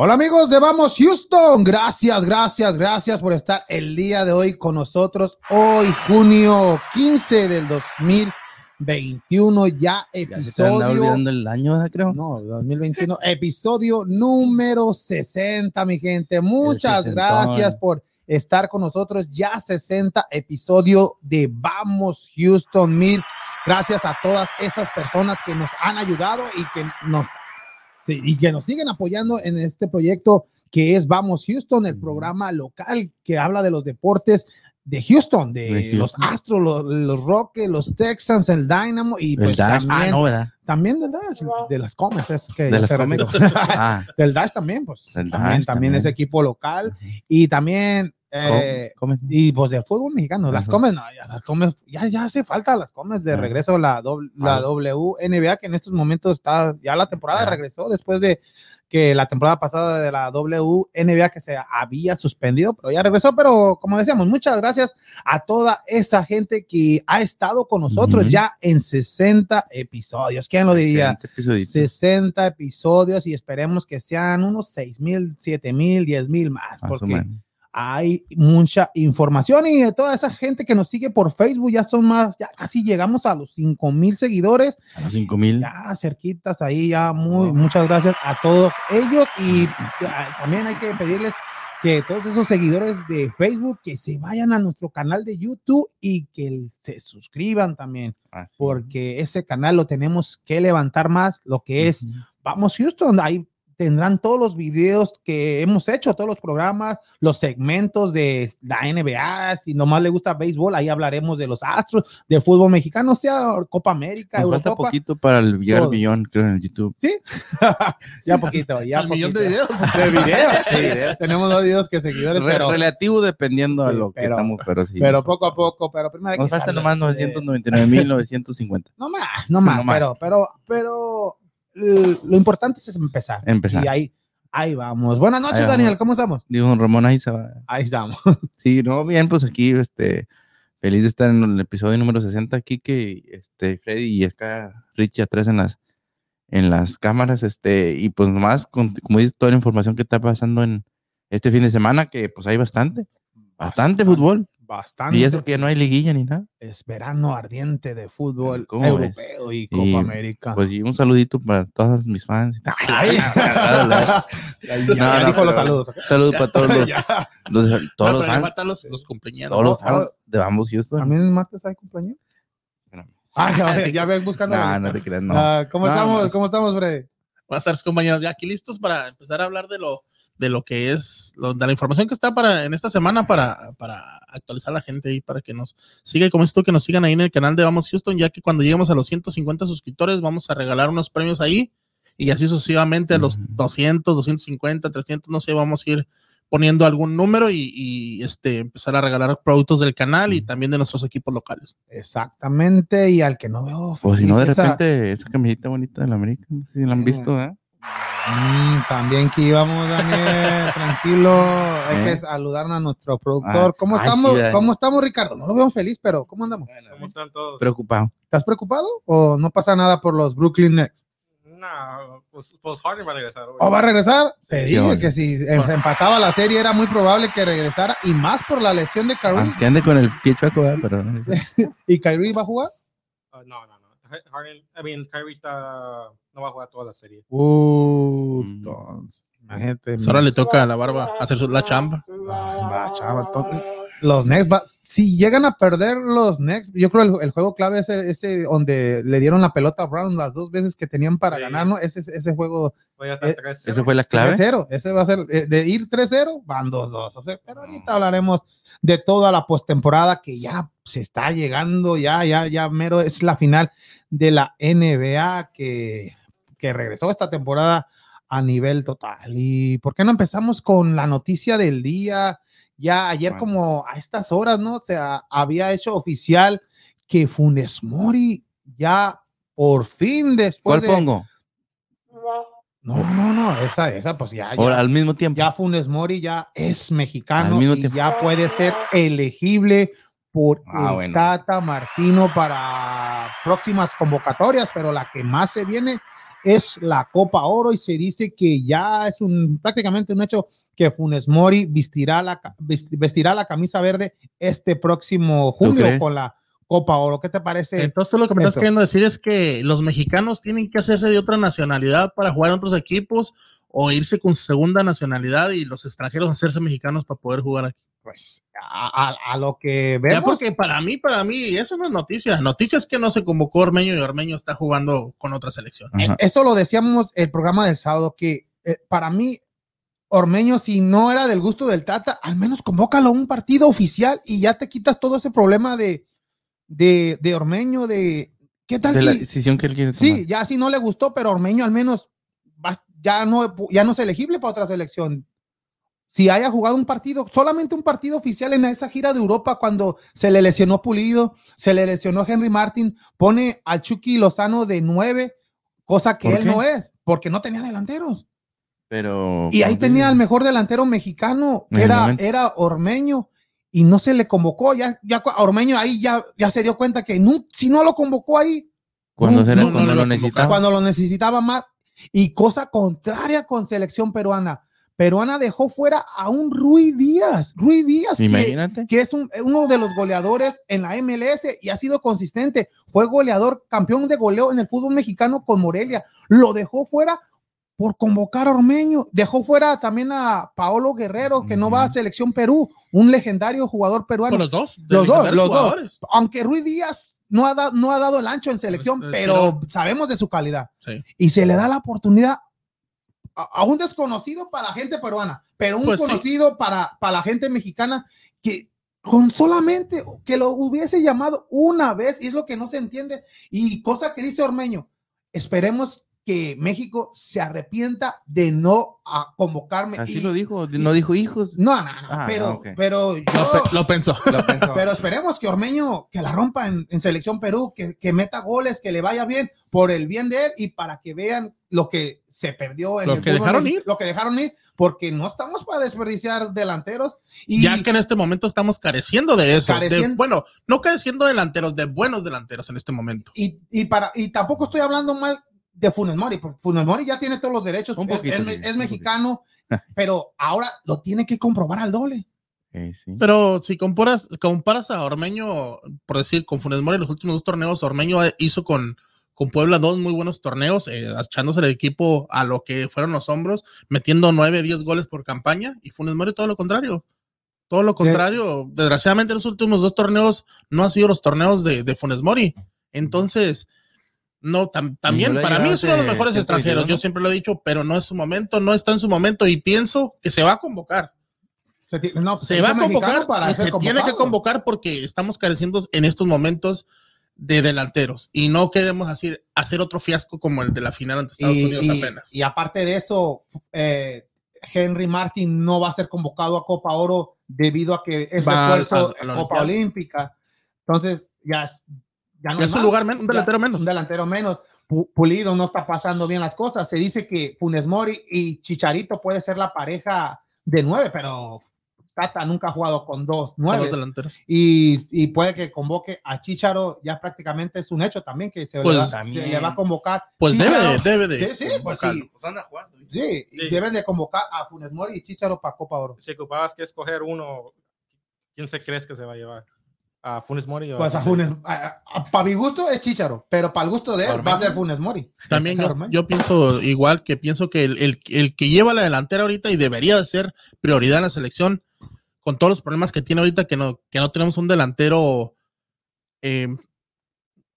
Hola amigos de Vamos Houston, gracias, gracias, gracias por estar el día de hoy con nosotros. Hoy, junio 15 del 2021, ya episodio. Ya olvidando el año, creo. No, 2021, episodio número 60, mi gente. Muchas gracias por estar con nosotros. Ya 60 episodio de Vamos Houston. Mil gracias a todas estas personas que nos han ayudado y que nos y que nos siguen apoyando en este proyecto que es Vamos Houston, el programa local que habla de los deportes de Houston, de, los Astros, los, los, Rockets, los Texans, el Dynamo y pues también, ah, no, también del Dash, de las Comes, es que de las Comes. ah. del Dash también, pues también, también, también, es equipo local y también eh, y pues del fútbol mexicano, las comes, no, ya, las comes, ya, ya hace falta las comes de regreso la, la WNBA, que en estos momentos está, ya la temporada regresó después de que la temporada pasada de la WNBA que se había suspendido, pero ya regresó, pero como decíamos, muchas gracias a toda esa gente que ha estado con nosotros ya en 60 episodios, ¿quién lo diría? 60 episodios y esperemos que sean unos 6 mil, 7 mil, 10 mil más, más porque hay mucha información y de toda esa gente que nos sigue por Facebook, ya son más, ya casi llegamos a los 5 mil seguidores. A los 5 mil. Ya cerquitas ahí, ya muy, muchas gracias a todos ellos y también hay que pedirles que todos esos seguidores de Facebook que se vayan a nuestro canal de YouTube y que se suscriban también, porque ese canal lo tenemos que levantar más, lo que es, vamos Houston, ahí tendrán todos los videos que hemos hecho, todos los programas, los segmentos de la NBA, si nomás le gusta béisbol, ahí hablaremos de los Astros, de fútbol mexicano, sea Copa América, Nos falta poquito para el llegar millón, creo, en el YouTube. Sí, ya poquito, ya Un millón de videos. De videos, Tenemos dos videos que seguidores, pero... Relativo dependiendo a lo que estamos, pero sí. Pero poco a poco, pero primero Nos falta nomás 999.950. No más, no más, pero, pero, pero lo importante es empezar. Empezar. Y ahí, ahí vamos. Buenas noches, Daniel, ¿cómo estamos? Digo, Ramón, ahí se va. Ahí estamos. Sí, no, bien, pues aquí, este, feliz de estar en el episodio número 60 aquí, que, este, Freddy y acá Richie atrás en las, en las cámaras, este, y pues nomás, como dices, toda la información que está pasando en este fin de semana, que pues hay bastante, bastante, fútbol. Bastante. Y eso que no hay liguilla ni nada. Es verano ardiente de fútbol europeo y Copa América. Pues y un saludito para todos mis fans. Ay, ya, dijo los saludos. Saludos para todos los, los todos los fans. Los, los cumpleaños. Todos los fans de ambos Houston. ¿También el martes hay cumpleaños? Ah, ya, ya ven buscando. No, no te creas, no. Ah, ¿Cómo estamos? ¿Cómo estamos, Freddy? Buenas tardes, compañeros. Ya aquí listos para empezar a hablar de lo de lo que es, de la información que está para en esta semana para, para actualizar a la gente y para que nos siga y como esto que nos sigan ahí en el canal de Vamos Houston, ya que cuando lleguemos a los 150 suscriptores vamos a regalar unos premios ahí y así sucesivamente a los 200, 250, 300, no sé, vamos a ir poniendo algún número y, este, empezar a regalar productos del canal y también de nuestros equipos locales. Exactamente, y al que no veo. O si no, de repente, esa, camiseta bonita de la América, no sé si la han visto, ¿eh? Mm, también que íbamos, Daniel, tranquilo. Hay que ¿Eh? saludar a nuestro productor. Ah, ¿Cómo estamos? ¿Cómo estamos, Ricardo? No lo veo feliz, pero ¿cómo andamos? ¿Cómo están todos? Preocupado. ¿Estás preocupado o no pasa nada por los Brooklyn Nets? No, pues, pues Harden va a regresar. ¿O va a regresar? Te dije que si empataba la serie era muy probable que regresara y más por la lesión de Kyrie. que ande con el pie chueco, pero... ¿Y Kyrie va a jugar? Uh, no, no, no. Harden, I mean, Kyrie está no va a jugar toda la serie. Uh, entonces, la gente. Ahora le toca a la barba hacer la chamba. Va, chamba. Entonces, los Next, si llegan a perder los Next, yo creo el, el juego clave es ese, donde le dieron la pelota a Brown las dos veces que tenían para ganar, ¿no? Ese, ese juego. Eh, ¿Ese fue la clave? 3-0, ese va a ser, eh, de ir 3-0, van 2-2. O sea, pero ahorita hablaremos de toda la postemporada que ya se está llegando, ya, ya, ya mero es la final de la NBA que que regresó esta temporada a nivel total. ¿Y por qué no empezamos con la noticia del día? Ya ayer como a estas horas, ¿no? Se había hecho oficial que Funes Mori ya por fin después ¿Cuál pongo? No, no, no, esa, esa, pues ya, ya al mismo tiempo. Ya Funes Mori ya es mexicano y ya puede ser elegible por ah, el Tata Martino para próximas convocatorias, pero la que más se viene es la Copa Oro y se dice que ya es un prácticamente un hecho que Funes Mori vestirá la, vestirá la camisa verde este próximo julio con la Copa Oro. ¿Qué te parece? Entonces lo que me estás queriendo decir es que los mexicanos tienen que hacerse de otra nacionalidad para jugar en otros equipos o irse con segunda nacionalidad y los extranjeros hacerse mexicanos para poder jugar aquí. Pues a, lo que vemos. Ya porque para mí, para mí, eso no es noticia. Noticia es que no se convocó Ormeño y Ormeño está jugando con otra selección. Eso lo decíamos el programa del sábado, que eh, para mí, Ormeño, si no era del gusto del Tata, al menos convócalo a un partido oficial y ya te quitas todo ese problema de, de, de Ormeño, de qué tal de la decisión que él quiere tomar. Sí, ya si no le gustó, pero Ormeño al menos ya no, ya no es elegible para otra selección si haya jugado un partido, solamente un partido oficial en esa gira de Europa cuando se le lesionó Pulido, se le lesionó Henry Martin, pone al Chucky Lozano de nueve, cosa que él no es, porque no tenía delanteros. Pero. Y ahí tenía al mejor delantero mexicano, que era, era Ormeño, y no se le convocó. Ya, ya Ormeño ahí ya, ya se dio cuenta que no, si no lo convocó ahí. Cuando, cuando lo necesitaba. Cuando lo necesitaba más. Y cosa contraria con selección peruana peruana dejó fuera a un Rui Díaz. Rui Díaz, que, es uno de los goleadores en la MLS y ha sido consistente. Fue goleador, campeón de goleo en el fútbol mexicano con Morelia. Lo dejó fuera por convocar a Ormeño. Dejó fuera también a Paolo Guerrero, que no va a Selección Perú, un legendario jugador peruano. los dos. Los dos, los dos. Aunque Rui Díaz no ha, no ha dado el ancho en selección, pero sabemos de su calidad. Y se le da la oportunidad a, un desconocido para la gente peruana, pero un pues conocido para, para la gente mexicana que con solamente que lo hubiese llamado una vez, y es lo que no se entiende, y cosa que dice Ormeño, esperemos que México se arrepienta de no a convocarme. Así lo dijo, no dijo hijos. No, no, no, ah, pero, pero yo, lo, pensó. Pero esperemos que Ormeño, que la rompa en, Selección Perú, que, que, meta goles, que le vaya bien, por el bien de él y para que vean lo que se perdió en lo que dejaron ir. Lo que dejaron ir, porque no estamos para desperdiciar delanteros. Y ya que en este momento estamos careciendo de eso. bueno, no careciendo delanteros, de buenos delanteros en este momento. Y, y, para, y tampoco estoy hablando mal de Funes Mori, porque Funes Mori ya tiene todos los derechos, es, mexicano, pero ahora lo tiene que comprobar al doble. Pero si comparas, comparas a Ormeño, por decir, con Funes Mori, los últimos dos torneos, Ormeño hizo con, con Puebla dos muy buenos torneos, eh, echándose el equipo a lo que fueron los hombros, metiendo nueve, diez goles por campaña, y Funes Mori todo lo contrario. Todo lo contrario, desgraciadamente los últimos dos torneos no han sido los torneos de, de Funes Mori. Entonces, no, también para mí es uno de los mejores extranjeros, yo siempre lo he dicho, pero no es su momento, no está en su momento y pienso que se va a convocar. Se, va a convocar para y se tiene que convocar porque estamos careciendo en estos momentos de delanteros y no queremos hacer, hacer otro fiasco como el de la final ante Estados Unidos apenas. Y aparte de eso, eh, Henry Martin no va a ser convocado a Copa Oro debido a que es refuerzo a, Copa Olímpica. Entonces, ya, ya no es un lugar menos, un delantero menos. Un delantero menos. Pulido no está pasando bien las cosas. Se dice que Funes Mori y Chicharito puede ser la pareja de nueve, pero Tata nunca ha jugado con dos nueve. Y, y, puede que convoque a Chicharo, ya prácticamente es un hecho también que se, le, pues va, a convocar. Pues debe, debe de. Sí, sí, pues sí. Pues anda jugando. Sí, deben de convocar a Funes Mori y Chicharo para Copa Oro. Si ocupabas que escoger uno, ¿quién se crees que se va a llevar? A Funes Mori. Pues a Funes, para mi gusto es Chicharo, pero para el gusto de él va a ser Funes Mori. También yo, pienso igual que pienso que el, el, que lleva la delantera ahorita y debería de ser prioridad en la selección con todos los problemas que tiene ahorita, que no, que no tenemos un delantero. Eh,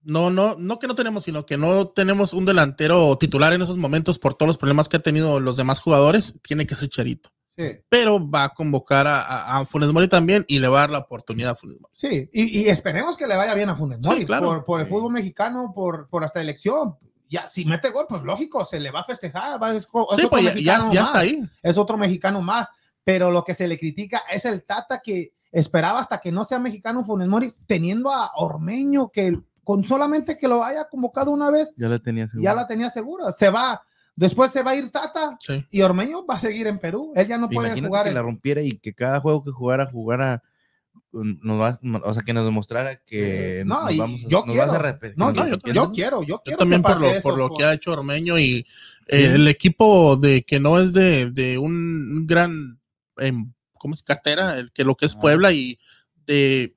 no, no, no que no tenemos, sino que no tenemos un delantero titular en esos momentos por todos los problemas que han tenido los demás jugadores, tiene que ser Pero va a convocar a, a, Funes Mori también y le va a dar la oportunidad a Funes Mori. Sí, y, esperemos que le vaya bien a Funes Mori claro. por, el fútbol mexicano, por, por hasta elección. Ya, si mete gol, pues lógico, se le va a festejar. Va, es, sí, pues ya, ya está ahí. Es otro mexicano más pero lo que se le critica es el Tata que esperaba hasta que no sea mexicano Funes Mori, teniendo a Ormeño que con solamente que lo haya convocado una vez, ya la tenía segura. Ya la tenía segura. Se va, después se va a ir Tata y Ormeño va a seguir en Perú. Él ya no puede jugar. Que la rompiera y que cada juego que jugara jugara nos va, o sea, que nos demostrara que no, nos vamos, yo quiero, vas a no, yo, yo, quiero, yo quiero. también por lo, por lo que ha hecho Ormeño y eh, el equipo de que no es de, de un gran, eh, ¿cómo es? Cartera, el que lo que es Puebla y de,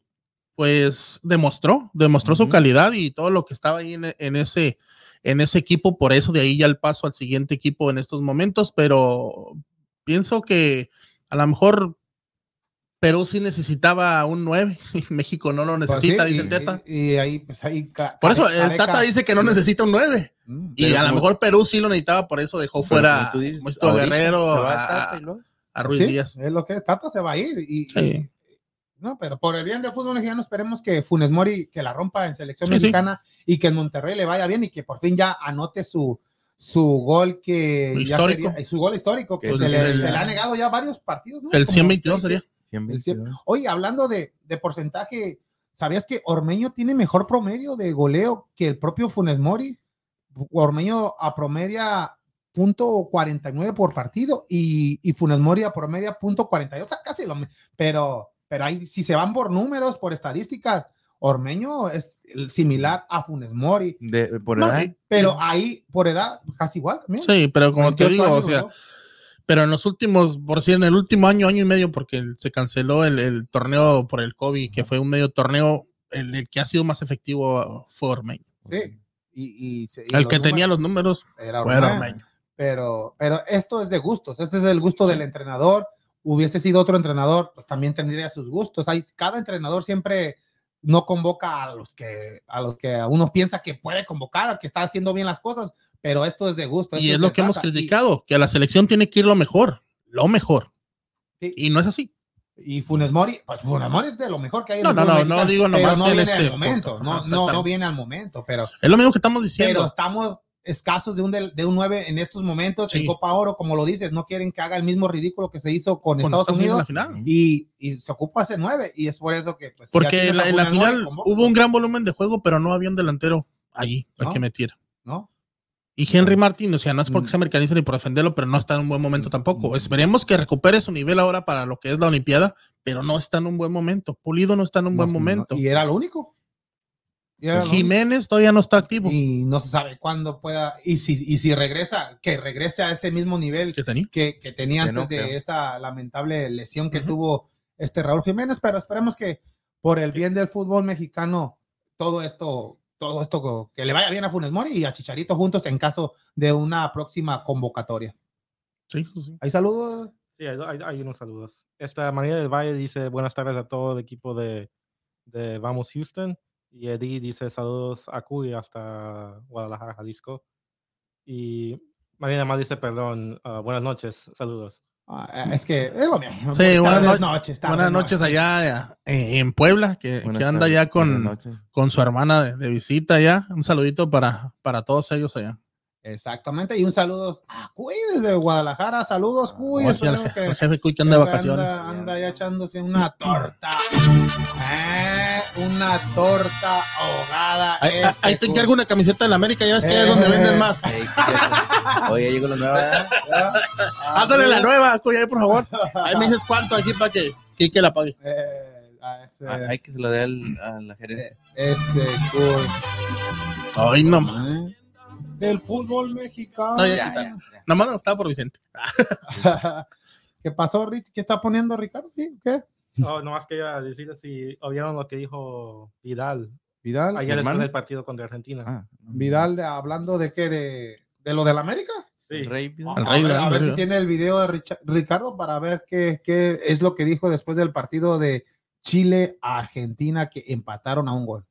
pues demostró, demostró su calidad y todo lo que estaba ahí en, en ese en ese equipo, por eso de ahí ya el paso al siguiente equipo en estos momentos, pero pienso que a lo mejor Perú sí necesitaba un 9 y México no lo pues necesita, dice el Tata. Y, ahí, pues ahí. Por eso el Tata dice que no necesita un 9. Mm, y a lo mejor Perú sí lo necesitaba, por eso dejó fuera a Guerrero, a, a, Ruiz Díaz. Es lo que Tata se va a ir. Y, no, pero por el bien del fútbol mexicano esperemos que Funes Mori que la rompa en selección mexicana y que en Monterrey le vaya bien y que por fin ya anote su, su gol que histórico. su gol histórico que se, le, ha negado ya varios partidos. ¿no? El 122 sería. Oye, hablando de, de, porcentaje, ¿sabías que Ormeño tiene mejor promedio de goleo que el propio Funes Mori? Ormeño a promedia punto 49 por partido y, y Funes Mori a promedia punto 42, o sea, casi lo mismo, pero pero ahí, si se van por números, por estadísticas, Ormeño es similar a Funes Mori. De, por edad. pero ahí, por edad, casi igual también. Sí, pero como te digo, o sea, pero en los últimos, por si en el último año, año y medio, porque se canceló el, torneo por el COVID, que fue un medio torneo, el, que ha sido más efectivo fue Ormeño. Sí. Y, el que tenía los números era Ormeño. Pero, pero esto es de gustos, este es el gusto del entrenador hubiese sido otro entrenador, pues también tendría sus gustos. Hay, cada entrenador siempre no convoca a los que a los que uno piensa que puede convocar, que está haciendo bien las cosas, pero esto es de gusto. Y es lo que hemos criticado, que a la selección tiene que ir lo mejor, lo mejor. Y no es así. Y Funes Mori, pues Funes Mori es de lo mejor que hay en el No, no, no, digo nomás no viene este al momento, no, no, no, viene al momento, pero es lo mismo que estamos diciendo. Pero estamos escasos de un, de, un 9 en estos momentos en Copa Oro, como lo dices, no quieren que haga el mismo ridículo que se hizo con, Estados, Unidos, Y, y, se ocupa ese 9 y es por eso que... Pues, Porque en la, final hubo un gran volumen de juego, pero no había un delantero ahí para que metiera. ¿No? Y Henry Martín, o sea, no es porque mm. sea americanista ni por defenderlo, pero no está en un buen momento tampoco. Mm. Esperemos que recupere su nivel ahora para lo que es la Olimpiada, pero no está en un buen momento. Pulido no está en un buen momento. y era lo único. Jiménez todavía no está activo. Y no se sabe cuándo pueda. Y si, y si regresa, que regrese a ese mismo nivel que tenía, que, tenía antes de esta lamentable lesión que tuvo este Raúl Jiménez. Pero esperemos que por el bien del fútbol mexicano, todo esto, todo esto que le vaya bien a Funes Mori y a Chicharito juntos en caso de una próxima convocatoria. Sí, sí. ¿Hay saludos? Sí, hay, unos saludos. Esta manera del Valle dice buenas tardes a todo el equipo de, de Vamos Houston. Y Eddie dice saludos a Cuy hasta Guadalajara, Jalisco. Y Marina más dice perdón, ah, buenas noches, saludos. Ah, es que es lo mismo. Sí, buenas, noches. Buenas noches allá eh, en Puebla, que, anda ya con, con su hermana de, de, visita ya. Un saludito para, para todos ellos allá. Exactamente, y un saludo a Cuy desde Guadalajara. Saludos, ah, Cuy. el, jefe Cuy que anda de vacaciones. Anda, ya echándose una torta. Eh, una torta ahogada. Ahí, ahí te encargo una camiseta de la América, ya ves que es donde venden más. Oye, llegó la nueva. Ándale la nueva, Cuy, ahí por favor. Ahí me dices cuánto aquí para que que la pague. Eh, ah, hay que se lo dé a la gerencia. ese Cuy. Ay, nomás. ¿Eh? del fútbol mexicano. No, Nomás no estaba por Vicente. ¿Qué pasó, Rich? ¿Qué está poniendo Ricardo? ¿Qué? No, no más que decir si oyeron lo que dijo Vidal. Vidal. Ayer partido contra Argentina. Ah, Vidal, hablando de qué, de, de lo del América. Sí. El rey, a, ver, si tiene el video de Ricardo para ver qué, qué es lo que dijo después del partido de Chile a Argentina que empataron a un gol.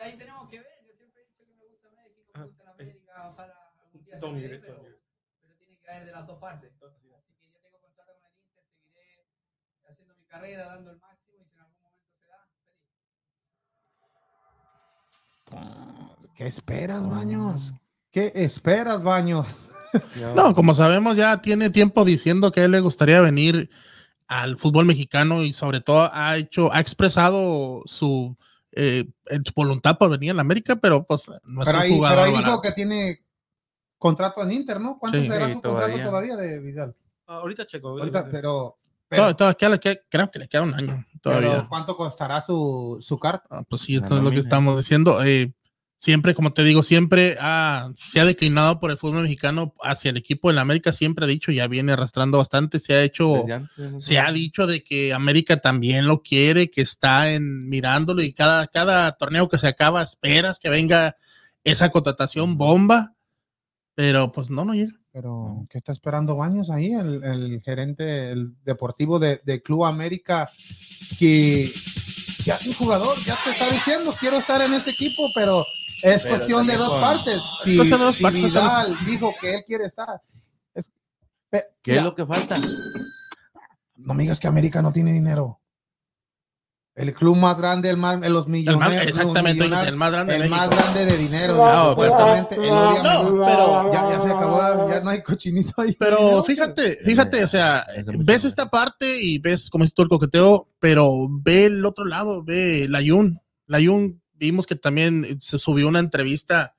ahí tenemos que ver. Yo siempre he dicho que me gusta México, me gusta la América, se me pero, pero tiene que haber de las dos partes. Así que ya tengo contrato con el Inter, seguiré haciendo mi carrera, dando el máximo y si en algún momento se da, feliz. ¿Qué esperas, Baños? ¿Qué esperas, Baños? No, como sabemos, ya tiene tiempo diciendo que a él le gustaría venir al fútbol mexicano y sobre todo ha hecho, ha expresado su eh, voluntad por venir a la América, pero pues no es pero ahí, jugador. Pero ahí dijo que tiene contrato en Inter, ¿no? ¿Cuánto será su contrato todavía de Vidal? ahorita checo. Ahorita, pero pero, creo que le queda un año todavía. ¿Cuánto costará su, su carta? Ah, pues sí, esto es lo que estamos diciendo. Eh, siempre, como te digo, siempre se ha declinado por el fútbol mexicano hacia el equipo de la América. Siempre ha dicho, ya viene arrastrando bastante. Se ha hecho, se ha dicho de que América también lo quiere, que está en mirándolo y cada, cada torneo que se acaba esperas que venga esa contratación bomba. Pero pues no, no llega. Pero, ¿qué está esperando Baños ahí? El, gerente el deportivo de, Club América, que ya es un jugador, ya te está diciendo, quiero estar en ese equipo, pero es cuestión de dos partes. Si, Vidal dijo que él quiere estar. ¿Qué es lo que falta? No me digas que América no tiene dinero. El club más grande, el más, los millones. exactamente, el más grande. El más grande de dinero, no, supuestamente. No, pero ya, ya, se acabó, ya no hay cochinito ahí. Pero fíjate, fíjate, o sea, ves esta parte y ves como es todo el coqueteo, pero ve el otro lado, ve la Yun. La Yun, vimos que también se subió una entrevista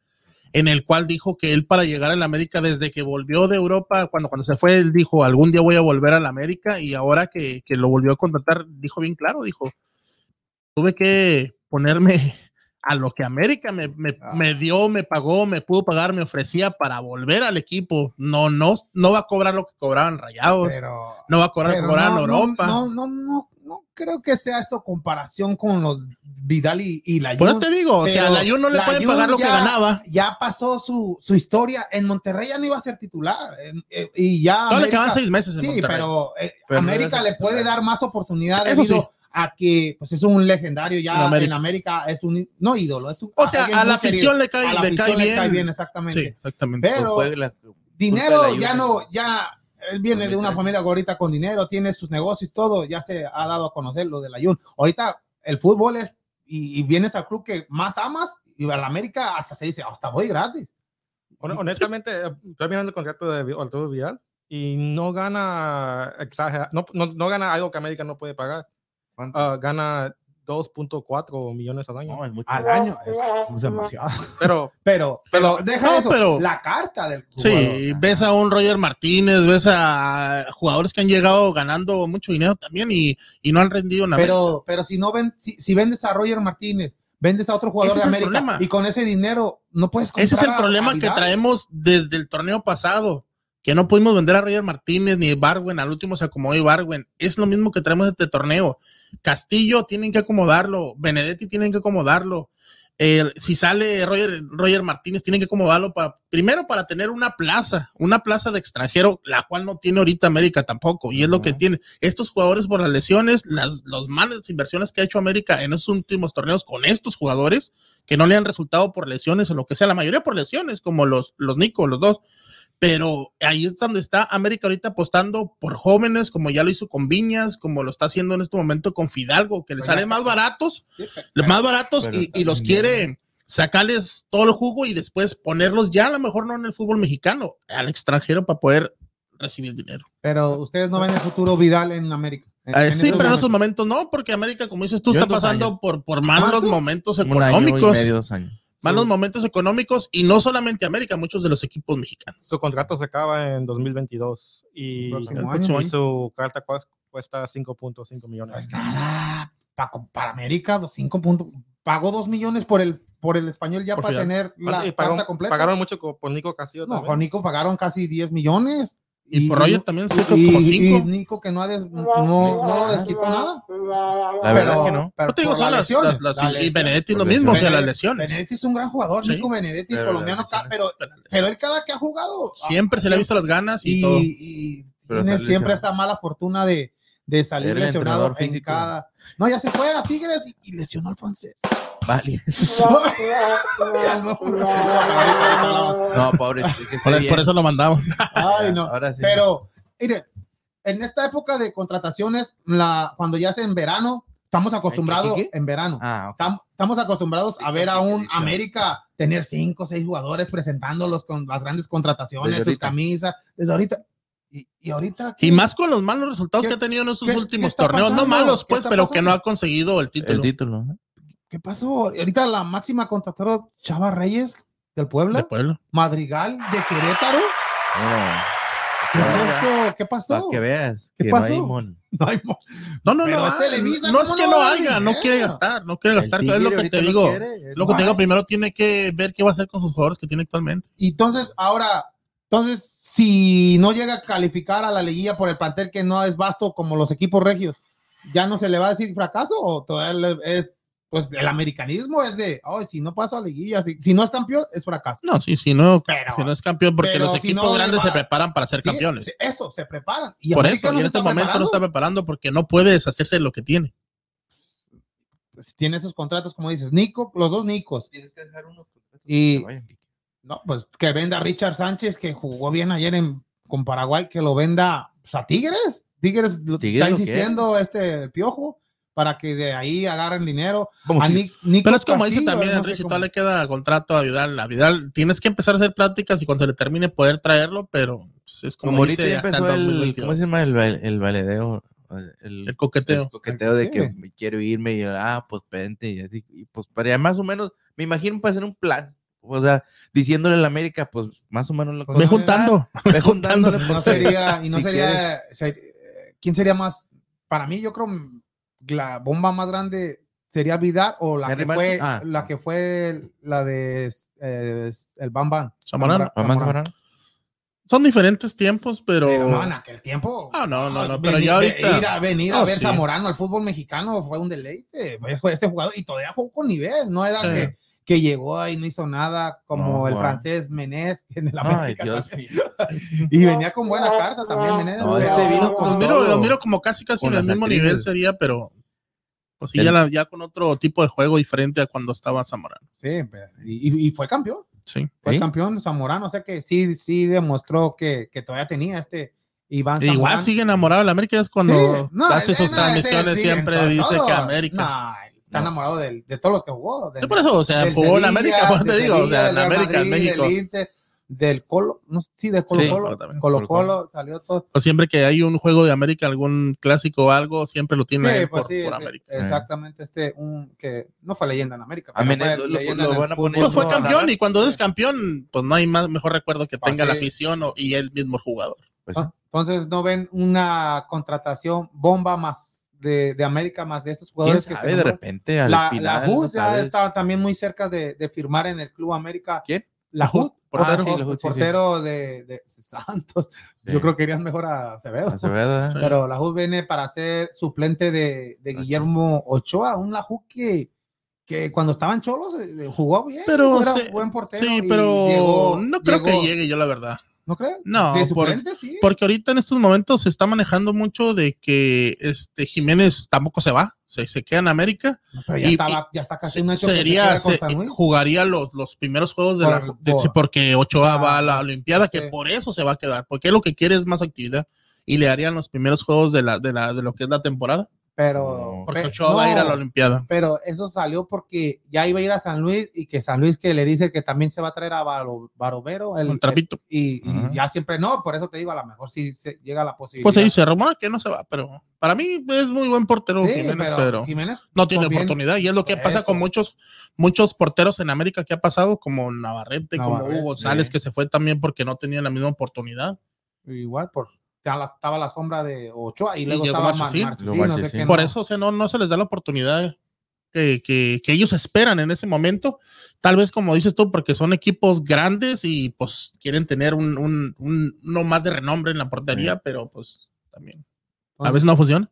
en el cual dijo que él para llegar a la América desde que volvió de Europa, cuando, cuando se fue, él dijo, algún día voy a volver a la América y ahora que, que lo volvió a contratar, dijo bien claro, dijo, tuve que ponerme a lo que América me, ah. me, dio, me pagó, me pudo pagar, me ofrecía para volver al equipo. No, no, no va a cobrar lo que cobraban Rayados. no va a cobrar lo que cobraban Europa. No, no, no, no, creo que sea eso comparación con los Vidal y, la Jun. te digo, que a la Jun no le pueden pagar lo que ganaba. Ya pasó su, su, historia. En Monterrey ya no iba a ser titular. Eh, y ya. No le quedan seis meses. En sí, pero, eh, América le puede dar más oportunidades. Eso a que pues es un legendario ya en América, es un no ídolo, es un, o sea, a la afición le cae, le, cae bien. le cae bien. exactamente. Sí, exactamente. Pero pues dinero ya no, ya él viene de una familia ahorita con dinero, tiene sus negocios y todo, ya se ha dado a conocer lo del Ayun. Ahorita el fútbol es y, vienes al club que más amas y a la América hasta se dice, hasta voy gratis. honestamente, estoy mirando el contrato de Arturo Vidal y no gana exagera, no, no, no, gana algo que América no puede pagar. Uh, gana 2.4 millones al año. No, es mucho. Al año es demasiado. Pero, pero, pero, deja eso, pero, la carta del jugador. Sí, ves a un Roger Martínez, ves a jugadores que han llegado ganando mucho dinero también y, y no han rendido nada. Pero, pero si no ven, si, si vendes a Roger Martínez, vendes a otro jugador de América y con ese dinero no puedes comprar Ese es el problema que traemos desde el torneo pasado que no pudimos vender a Roger Martínez ni Barwen, al último se acomodó Barwen. Es lo mismo que traemos este torneo. Castillo tienen que acomodarlo, Benedetti tienen que acomodarlo. si sale Roger, Roger, Martínez, tienen que acomodarlo para, primero para tener una plaza, una plaza de extranjero, la cual no tiene ahorita América tampoco, y es lo que tiene. Estos jugadores por las lesiones, las los malas inversiones que ha hecho América en estos últimos torneos con estos jugadores, que no le han resultado por lesiones o lo que sea, la mayoría por lesiones, como los, los Nico, los dos pero ahí es donde está América ahorita apostando por jóvenes, como ya lo hizo con Viñas, como lo está haciendo en este momento con Fidalgo, que le salen más baratos, más baratos y, los quiere sacarles todo el jugo y después ponerlos ya a lo mejor no en el fútbol mexicano, al extranjero para poder recibir dinero. Pero ustedes no ven el futuro Vidal en América. Eh, sí, pero en estos momentos no, porque América, como dices tú, está pasando por, por malos momentos económicos. dos años malos momentos económicos y no solamente América, muchos de los equipos mexicanos. Su contrato se acaba en 2022 y, su carta cuesta 5.5 millones. Pues nada, para, América, 5 puntos. Pagó 2 millones por el, por el español ya para tener la carta completa. Pagaron mucho por Nico Castillo. No, con Nico pagaron casi 10 millones. Y, por Roger también y, y, Nico que no, ha no, no, lo desquitó nada. La verdad que no. Pero no te digo, son las, lesiones. Las, las, y Benedetti lo mismo, o sea, las lesiones. Benedetti es un gran jugador, sí. Nico Benedetti, pero, colombiano, pero, pero él cada que ha jugado. Siempre se le ha visto las ganas y, todo. Y, tiene siempre esa mala fortuna de, de salir lesionado en cada. No, ya se fue a Tigres y, lesionó al francés. Vale. no, pobre. por, eso lo mandamos. Ay, no. Pero, mire, en esta época de contrataciones, la, cuando ya es en verano, estamos acostumbrados en verano. Ah, estamos acostumbrados a ver a un América tener cinco o seis jugadores presentándolos con las grandes contrataciones, sus camisas. Desde ahorita, y, ahorita. Y más con los malos resultados que ha tenido en estos últimos torneos. No malos, pues, pero que no ha conseguido el título. El título. ¿Qué pasó? Ahorita la máxima contratada Chava Reyes del Puebla. De Puebla. Madrigal de Querétaro. ¿Qué es eso? ¿Qué pasó? Para que veas ¿Qué que pasó? no hay mon. No, hay No, no, Pero no. es ah, Televisa, no es ¿cómo que no haya, no quiere gastar, no quiere gastar. Es lo que te no digo. quiere, Lo que te digo, primero tiene que ver qué va a hacer con sus jugadores que tiene actualmente. Y entonces, ahora, entonces, si no llega a calificar a la liguilla por el plantel que no es vasto como los equipos regios, ¿ya no se le va a decir fracaso o todavía es, pues el americanismo es de, oh, si no pasa a liguilla, si, si no es campeón, es fracaso. No, sí, sí, no, Pero- si no es campeón, porque los si equipos no grandes va- se preparan para ser Sí, campeones. Eso, se preparan. Y Por América eso, y en este momento no está preparando. porque no puede deshacerse de lo que tiene. Pues, tiene esos contratos, como dices, Nico, los dos Nicos. Tienes que dejar uno. Y-. No, pues que venda a Richard Sánchez, que jugó bien ayer en, con Paraguay, que lo venda pues, a Tigres. Tigres está insistiendo este piojo para que de ahí agarren dinero. A que- Nic- Nico Pero es como dice Castillo, también no Enrique, cómo. todavía le queda contrato a Vidal. A Vidal tienes que empezar a hacer pláticas y cuando se le termine poder traerlo, pero pues, es como, como dice ya hasta el empezó el, 2022. ¿cómo se llama? El, baile- el valedeo. El, El coqueteo. el coqueteo de Sí. que me quiero irme y ah, pues vente y así. Y pues para más o menos, me imagino para hacer un plan. O sea, diciéndole a la América, pues más o menos lo Ve juntando. Ve juntándole. No sería, y no si sería, se- eh, ¿quién sería más? Para mí, yo creo la bomba más grande sería Vidal o la Henry que fue. Ah. la que fue la de eh, el Bam Bam. Zamorano. Son diferentes tiempos, pero. Pero no, en aquel tiempo. Ah, no, no, no, venir- pero ya ahorita- Ir a, venir a No, ver sí. Zamorano al fútbol mexicano fue un deleite. Este jugador, y todavía jugó con nivel, no era Sí. que, que llegó ahí no hizo nada como No, el wow. francés Menés en el Ay, América. Mío. y venía con buena carta también Menés. No, ese vino con Los miro, los miro como casi casi en el mismo actrices. nivel sería, pero. Pues sí, El- ya, la- ya con otro tipo de juego diferente a cuando estaba Zamorano. Sí, pero- y, y fue campeón. Sí. Fue ¿Sí? campeón Zamorano. O sea que sí, sí demostró que, que todavía tenía este Iván Igual Zamorano. sigue enamorado de la América, es cuando Sí, no, hace ese- sus no, transmisiones ese sí, siempre dice todo. que América. No, está No. enamorado de, todos los que jugó. del- Sí, por eso, o sea, jugó en América, pues te del digo, o sea, en América, en México. del Inter, del Colo, no sé, sí, de Colo Sí, Colo, Colo salió todo. Pues siempre que hay un juego de América, algún clásico o algo, siempre lo tiene Sí, pues por, por América. exactamente, este, un que no fue leyenda en América. A pero fue lo- lo- poner- Pues fue campeón y cuando es campeón, pues no hay más mejor recuerdo que Pues tenga la sí. afición o- y el mismo jugador. Pues sí. Ah, Entonces, ¿no ven una contratación bomba más de, de América, más de estos ¿Quién jugadores que sabe? se De repente al La, final. la no HUD ya sabes. está también muy cerca de, de firmar en el Club América. ¿Quién? La portero. portero, Ah, sí, la HUD, sí, sí. portero de, de Santos. Sí. Yo creo que irían mejor a Acevedo. Acevedo, ¿eh? Pero la HUD viene para ser suplente de, de Guillermo Ochoa, un la HUD que, que cuando estaba en Cholos eh, jugó bien. Pero era sí, buen portero. Sí, y pero llegó- no creo llegó- que llegue yo, la verdad. ¿No crees? No, por- sí. Porque ahorita en estos momentos se está manejando mucho de que este Jiménez tampoco se va, se, se queda en América. No, pero ya, y- estaba, ya está casi Se- un hecho que se sería, con se- Luis. jugaría los, los primeros juegos de la de- por- porque Ochoa Ah, va a la Olimpiada, que por eso se va a quedar, porque lo que quiere es más actividad y le harían los primeros juegos de la de la de lo que es la temporada, Pero, porque pe- Ochoa va a ir a la Olimpiada. Pero eso salió porque ya iba a ir a San Luis y que San Luis que le dice que también se va a traer a Baro- Barovero. El, Un trapito. y, ya siempre no, por eso te digo, a lo mejor sí se llega la posibilidad. Pues se dice, rumora que no se va, pero para mí es muy buen portero Sí, Jiménez, pero pero, Jiménez no tiene conviene- oportunidad y es lo que pasa eso. con muchos muchos porteros en América que ha pasado como Navarrete, como Hugo González sí. que se fue también porque no tenía la misma oportunidad. Igual, por, estaba la sombra de Ochoa y luego estaba Marchesín. No sé Marchesín. qué, Por no. eso, o sea, no, no se les da la oportunidad que, que- que ellos esperan en ese momento. Tal vez, como dices tú, porque son equipos grandes y pues quieren tener un, un- un- uno más de renombre en la portería, pero pues también. A veces no funciona.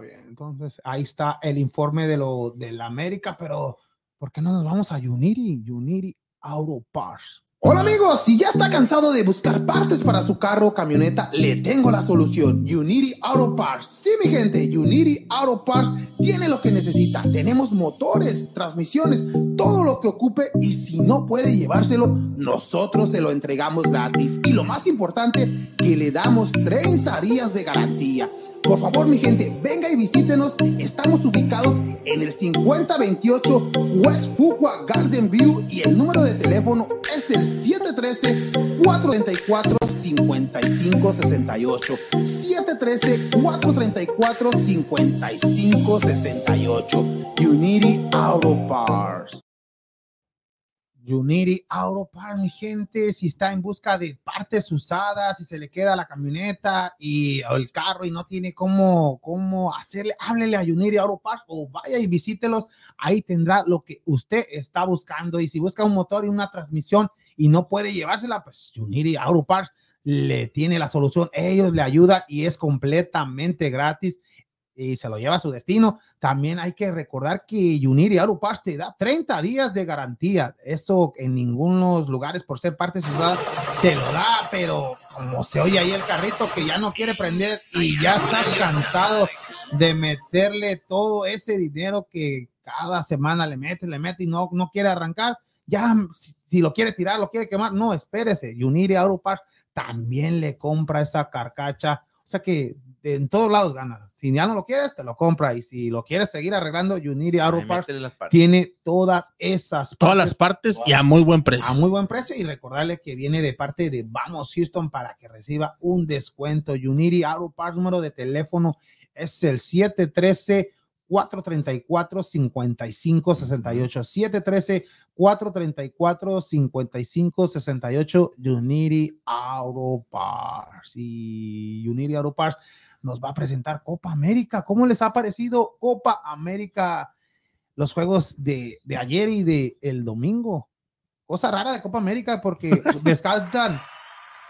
Bien, entonces ahí está el informe de lo de la América, pero ¿por qué no nos vamos a Unity? Unity Auto Parts. Hola amigos, si ya está cansado de buscar partes para su carro o camioneta, le tengo la solución. Unity Auto Parts. Sí, mi gente, Unity Auto Parts tiene lo que necesita. Tenemos motores, transmisiones, todo lo que ocupe y si no puede llevárselo, nosotros se lo entregamos gratis. Y lo más importante, que le damos 30 días de garantía. Por favor, mi gente, venga y visítenos. Estamos ubicados en el 5028 West Fuqua Garden View y el número de teléfono es el 713-434-5568. 713-434-5568. Unity Auto Parts. Unity Auto Parts, mi gente, si está en busca de partes usadas, si se le queda la camioneta y o el carro y no tiene cómo, cómo hacerle, háblele a Unity Auto Parts o vaya y visítelos, ahí tendrá lo que usted está buscando. Y si busca un motor y una transmisión y no puede llevársela, pues Unity Auto Parts le tiene la solución, ellos le ayudan y es completamente gratis y se lo lleva a su destino. También hay que recordar que Unity Auto Parts te da 30 días de garantía. Eso en ningunos lugares, por ser parte ciudad, te lo da, pero como se oye ahí el carrito que ya no quiere prender y ya estás cansado de meterle todo ese dinero que cada semana le mete, le mete y no, no quiere arrancar, ya si, lo quiere tirar, lo quiere quemar, no, espérese. Unity Auto Parts también le compra esa carcacha. O sea que en todos lados gana. Si ya no lo quieres, te lo compra. Y si lo quieres seguir arreglando, Unity Auto Parts tiene todas esas Todas las partes y a muy buen precio. A muy buen precio. Y recordarle que viene de parte de Vamos Houston para que reciba un descuento. Unity Auto Parts, número de teléfono es el 713 434 5568 713 434 5568 Unity Auto Parts y Unity Auto Parts nos va a presentar Copa América. ¿Cómo les ha parecido Copa América los juegos de, de ayer y de el domingo? Cosa rara de Copa América porque descansan.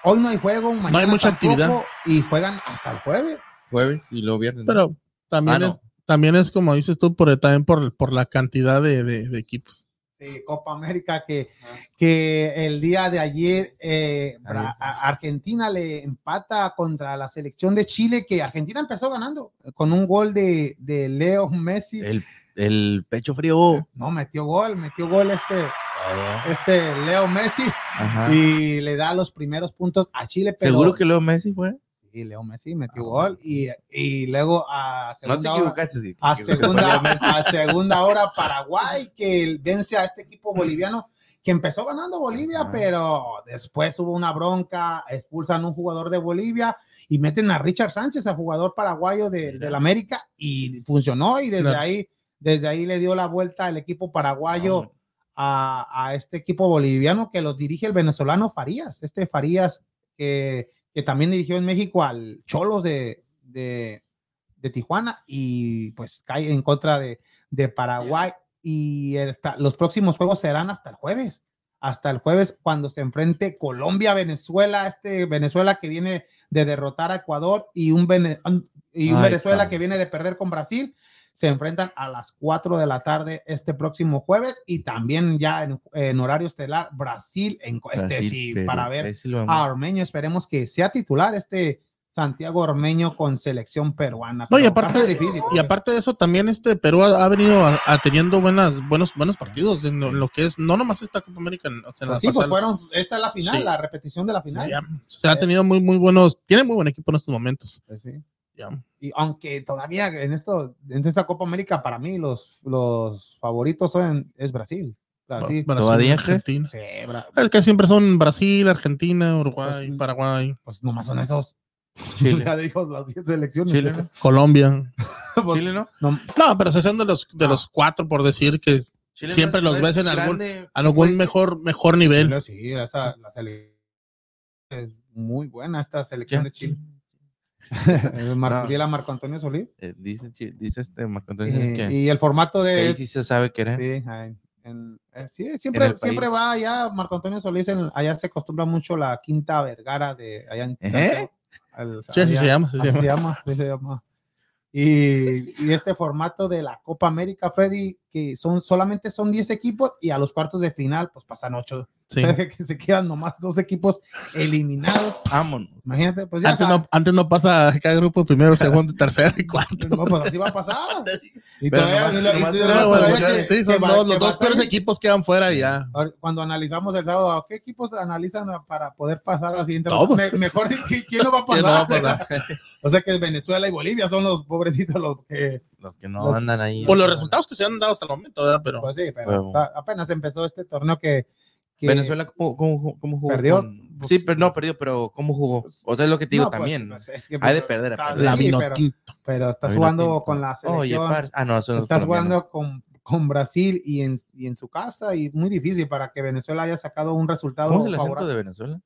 Hoy no hay juego, mañana no hay mucha actividad y juegan hasta el jueves. Jueves y luego viernes. Pero también, ah, es, también es como dices tú, por, también por, por la cantidad de, de, de equipos. Sí, Copa América que, que el día de ayer eh, Argentina le empata contra la selección de Chile, que Argentina empezó ganando con un gol de, de Leo Messi. El, el, pecho frío. No, metió gol, metió gol este, ah. este Leo Messi y le da los primeros puntos a Chile. ¿Seguro que Leo Messi fue? Y Leo Messi metió ah, gol y, y, luego a segunda, hora, a, segunda, a segunda hora Paraguay que vence a este equipo boliviano que empezó ganando Bolivia, pero después hubo una bronca, expulsan a un jugador de Bolivia y meten a Richard Sánchez, a jugador paraguayo de, del América, y funcionó y desde ahí, desde ahí le dio la vuelta el equipo paraguayo a, a, este equipo boliviano que los dirige el venezolano Farías, este Farías que que también dirigió en México al Cholos de, de, de Tijuana y pues cae en contra de, de Paraguay. Y los próximos juegos serán hasta el jueves, hasta el jueves cuando se enfrente Colombia-Venezuela, este Venezuela que viene de derrotar a Ecuador y un, y un Venezuela que viene de perder con Brasil se enfrentan a las 4 de la tarde este próximo jueves y también ya en, horario estelar Brasil, en, este, sí, para ver a Ormeño. Esperemos que sea titular este Santiago Ormeño con selección peruana. No, y aparte, difícil, y aparte de eso, también este Perú ha, venido a, teniendo buenas, buenos, buenos partidos en lo, que es, no nomás esta Copa América. Pues sí, pues fueron, esta es la final, la repetición de la final. se ha tenido muy, muy buenos, tiene muy buen equipo en estos momentos. Pues sí. Y aunque todavía en esto, en esta Copa América, para mí los, los favoritos son es Brasil. Brasil, todavía Argentina. es que siempre son Brasil, Argentina, Uruguay, Paraguay. Pues nomás son esos. Chile. ya dijo las 10 selecciones. Chile, Colombia. Pues, Chile, ¿no? ¿no? pero se son de los, de los cuatro, por decir que siempre los ves en algún, algún mejor, mejor nivel. sí, esa, la selección es muy buena esta selección de Chile. Mar no. Marco Antonio Solís. Eh, dice, dice este Marco Antonio eh, que, Y el formato de. Ahí sí se sabe que era. Sí, en, eh, sí siempre, siempre va allá. Marco Antonio Solís, en, allá se acostumbra mucho la Quinta Vergara de allá en. ¿Eh? sí, se llama. Se llama. se llama, Y, y, este formato de la Copa América, Freddy, que son solamente son 10 equipos y a los cuartos de final pues pasan 8. Sí. que se quedan nomás dos equipos eliminados. Vámonos. Imagínate, pues ya antes no, antes no, pasa cada grupo primero, segundo, tercero y cuarto. No, pues así va a pasar. Y todavía, sí, son los dos peores equipos quedan fuera y ya. Cuando analizamos el sábado, ¿qué equipos analizan para poder pasar a la siguiente? Todos. mejor, ¿quién no va a pasar? No va a pasar? o sea que Venezuela y Bolivia son los pobrecitos los que... Los que no andan ahí. Por los resultados que se han dado hasta el momento, ¿verdad? Pero... Pues sí, pero apenas empezó este torneo que Venezuela, ¿cómo, cómo, cómo jugó? ¿Perdió? Sí, pero no, perdió, pero ¿cómo jugó? O sea, es lo que te digo pues, también. Pues, es que, Hay de perder. La sí, pero, pero, estás jugando con la selección. Oye, ah, no, estás jugando con, con, Brasil y en, y en su casa y muy difícil para que Venezuela haya sacado un resultado ¿Cómo es el acento de Venezuela?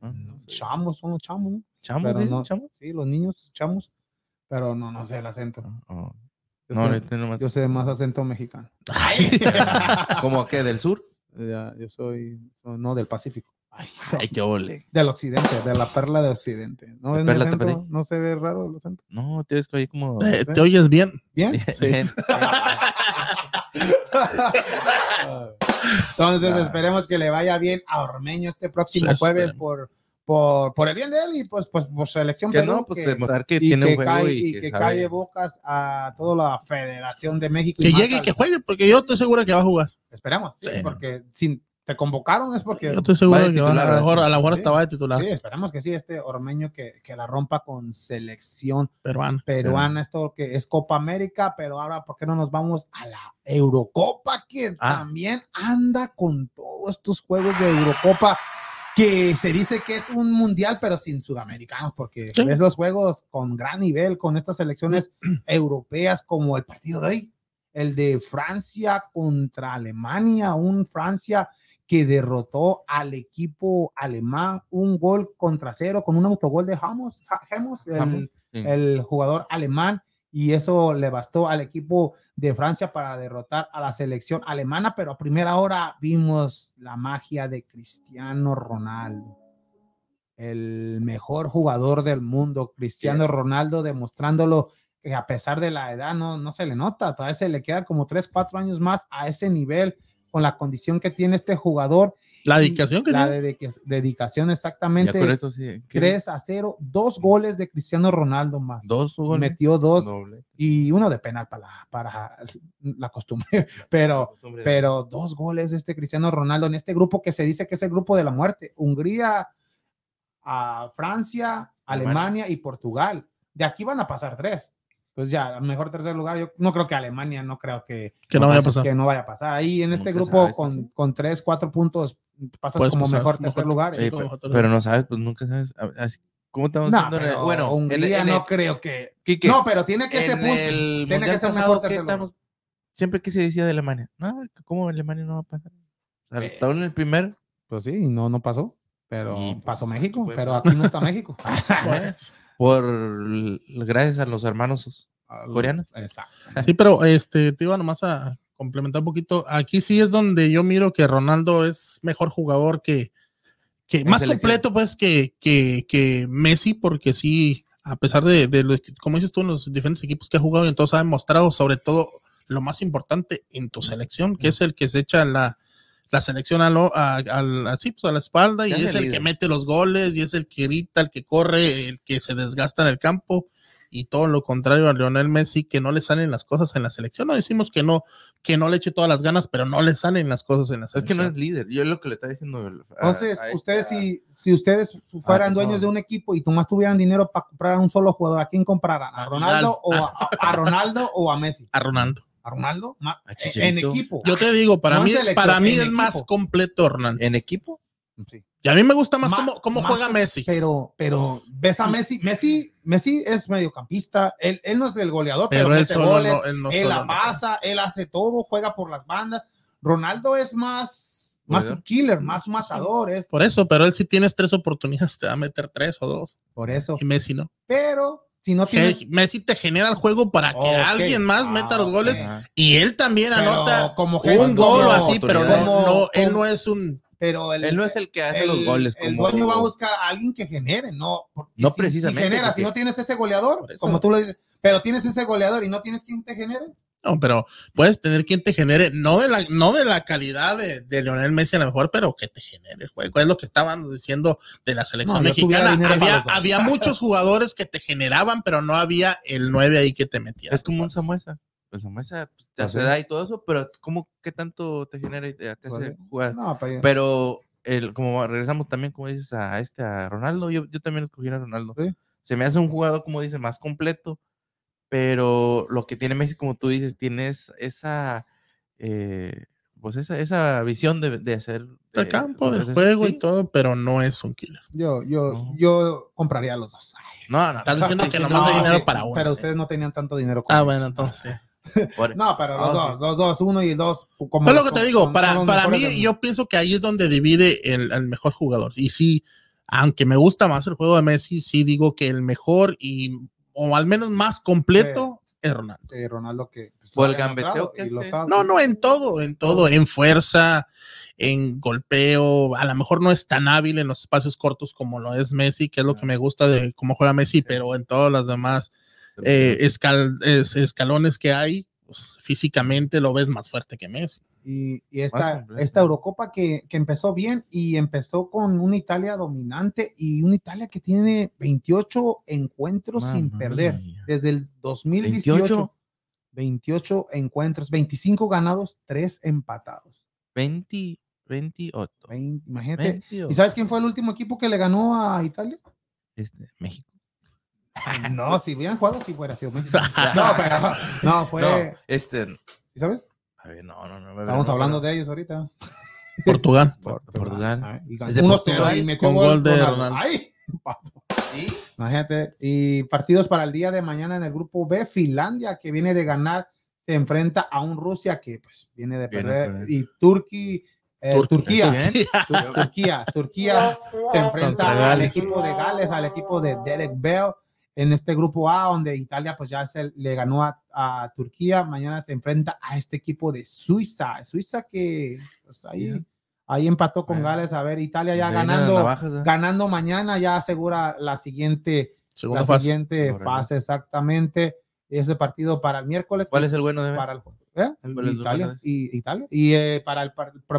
Ah, chamos, son los chamos. ¿Chamos? No, ¿Chamos? Sí, los niños chamos, pero no, no sé el acento. Oh. Yo, no, sé, no yo sé más acento mexicano. ¿Cómo qué? ¿Del sur? yo soy, no, del Pacífico. Ay, qué ole. Del occidente, de la perla de occidente. ¿No, ¿No se ve raro el acento? No, te ves ahí como. Eh, ¿Te oyes bien? ¿Bien? Sí. Entonces, esperemos que le vaya bien a Ormeño este próximo jueves por, por, por, el bien de él y pues, pues por selección. Que no, pues demostrar que tiene un juego y, que, calle bocas a toda la Federación de México. Que llegue y que juegue, porque yo estoy seguro que va a jugar. Esperemos, sí, porque si te convocaron es porque. Yo estoy seguro que a, lo mejor, a lo mejor estaba de titular. Sí, esperemos que sí, este ormeño que, que la rompa con selección peruana. Peruana, esto que es Copa América, pero ahora, ¿por qué no nos vamos a la Eurocopa? Que ah. también anda con todos estos juegos de Eurocopa que se dice que es un mundial, pero sin sudamericanos, porque ves los juegos con gran nivel, con estas selecciones europeas como el partido de hoy el de Francia contra Alemania, un Francia que derrotó al equipo alemán un gol contra cero con un autogol de Hamos, el, jugador alemán, y eso le bastó al equipo de Francia para derrotar a la selección alemana, pero a primera hora vimos la magia de Cristiano Ronaldo, el mejor jugador del mundo, Cristiano Ronaldo demostrándolo que a pesar de la edad no, no se le nota, todavía se le queda como 3, 4 años más a ese nivel con la condición que tiene este jugador. La dedicación que la dedicación exactamente. 3 a 0, dos goles de Cristiano Ronaldo más. Dos goles. Metió dos y uno de penal para, para la costumbre, pero, pero dos goles de este Cristiano Ronaldo en este grupo que se dice que es el grupo de la muerte. Hungría, a Francia, Alemania y Portugal. De aquí van a pasar tres pues ya, mejor tercer lugar. Yo no creo que Alemania, no creo que, que no, vaya, a pasar. Que no vaya a pasar. Ahí en este grupo, con, con, tres, cuatro puntos, pasas como mejor tercer lugar. pero, no sabes, pues nunca sabes. ¿Cómo estamos no, Bueno, Hungría no creo que. no, pero tiene que ser punto. Tiene que ser mejor tercer lugar. Siempre que se decía de Alemania, no, ¿cómo Alemania no va a pasar? O sea, eh, en el primer. Pues sí, no, no pasó. Pero pasó México, pero aquí no está México. por gracias a los hermanos coreanos. Exacto. Sí, pero este te iba nomás a complementar un poquito. Aquí sí es donde yo miro que Ronaldo es mejor jugador que, que más completo pues que, que, que, Messi, porque sí, a pesar de, de lo, como dices tú, en los diferentes equipos que ha jugado y entonces ha demostrado sobre todo lo más importante en tu selección, que es el que se echa la, la selección a, lo, a, pues, a, la espalda y es el, que mete los goles y es el que grita, el que corre, el que se desgasta en el campo y todo lo contrario a Lionel Messi que no le salen las cosas en la selección. No decimos que no, que no le eche todas las ganas, pero no le salen las cosas en la selección. Es que no es líder, yo es lo que le está diciendo. Entonces, ustedes si, si ustedes fueran dueños de un equipo y más tuvieran dinero para comprar a un solo jugador, ¿a quién comprarán? ¿A Ronaldo, o a Ronaldo o a Messi? A Ronaldo. Arnaldo en equipo. Yo te digo, para mí, para mí es más completo Ronaldo. ¿En equipo? Sí. Y a mí me gusta más, cómo, juega Messi. Pero, pero ves a Messi, Messi, Messi es mediocampista, él, él no es el goleador, pero, él, goles, él, la pasa, él hace todo, juega por las bandas. Ronaldo es más, más killer, más matador. Por eso, pero él si tienes tres oportunidades te va a meter tres o dos. Por eso. Y Messi no. Pero si no tienes... Messi te genera el juego para que alguien más meta los ah, goles y él también anota como un gol o así, pero no, él no es un pero él no es el que hace los goles. el dueño va a buscar a alguien que genere, no. No precisamente. Si genera, si no tienes ese goleador, como tú lo dices, pero tienes ese goleador y no tienes quien te genere. No, pero puedes tener quien te genere, no de la, no de la calidad de, de Leonel Messi a lo mejor, pero que te genere el juego. Es lo que estaban diciendo de la selección mexicana. Había, había muchos jugadores que te generaban, pero no había el 9 ahí que te metiera. Es como un Samuesa. Pues Samuesa te hace da y todo eso, pero ¿cómo qué tanto te genera y te, hace jugar? No, pero el, como regresamos también, como dices, a este, a Ronaldo, yo, yo también escogí a Ronaldo. Se me hace un jugador, como dices, más completo pero lo que tiene Messi, como tú dices, tienes esa, eh, pues esa, esa visión de, de hacer... el campo, del juego y todo, pero no es un killer. Yo, yo, yo compraría los dos. no, no. Estás diciendo que nomás hay dinero para uno. Pero ustedes no tenían tanto dinero. Como ah, bueno, entonces... no, pero los dos, los dos, uno y dos. Como, es lo que te digo, para, para mí, yo pienso que ahí es donde divide el, el, mejor jugador. Y sí, aunque me gusta más el juego de Messi, sí digo que el mejor y o al menos más completo, es Ronaldo. Sí, Ronaldo que... Pues, el gambeteo que No, no, en todo, en todo, en fuerza, en golpeo, a lo mejor no es tan hábil en los espacios cortos como lo es Messi, que es lo que me gusta de cómo juega Messi, pero en todos los demás eh, escalones que hay, pues, físicamente lo ves más fuerte que Messi. Y, esta, esta, Eurocopa que, que, empezó bien y empezó con una Italia dominante y una Italia que tiene 28 encuentros sin perder desde el 2018. 28. encuentros, 25 ganados, 3 empatados. 20, 28. imagínate. ¿Y sabes quién fue el último equipo que le ganó a Italia? Este, México. No, si hubieran jugado, si fuera sido México. No, pero no, fue. este. ¿Sí sabes? No, no, no. Estamos hablando de ellos ahorita. Portugal. Portugal. Y con gol, de Ronaldo. Ay, Imagínate. Y partidos para el día de mañana en el grupo B, Finlandia, que viene de ganar, se enfrenta a un Rusia que pues viene de perder. Y Turquía. Eh, Turquía, Turquía, Turquía se enfrenta al equipo de Gales, al equipo de Derek Bell en este grupo A, donde Italia pues ya se le ganó a, Turquía, mañana se enfrenta a este equipo de Suiza, Suiza que pues ahí, ahí empató con Gales, a ver, Italia ya ganando, ganando mañana ya asegura la siguiente, la fase. siguiente fase. exactamente, ese partido para el miércoles. ¿Cuál es el bueno de para el, ¿eh? Italia, y, Italia, y eh, para, el,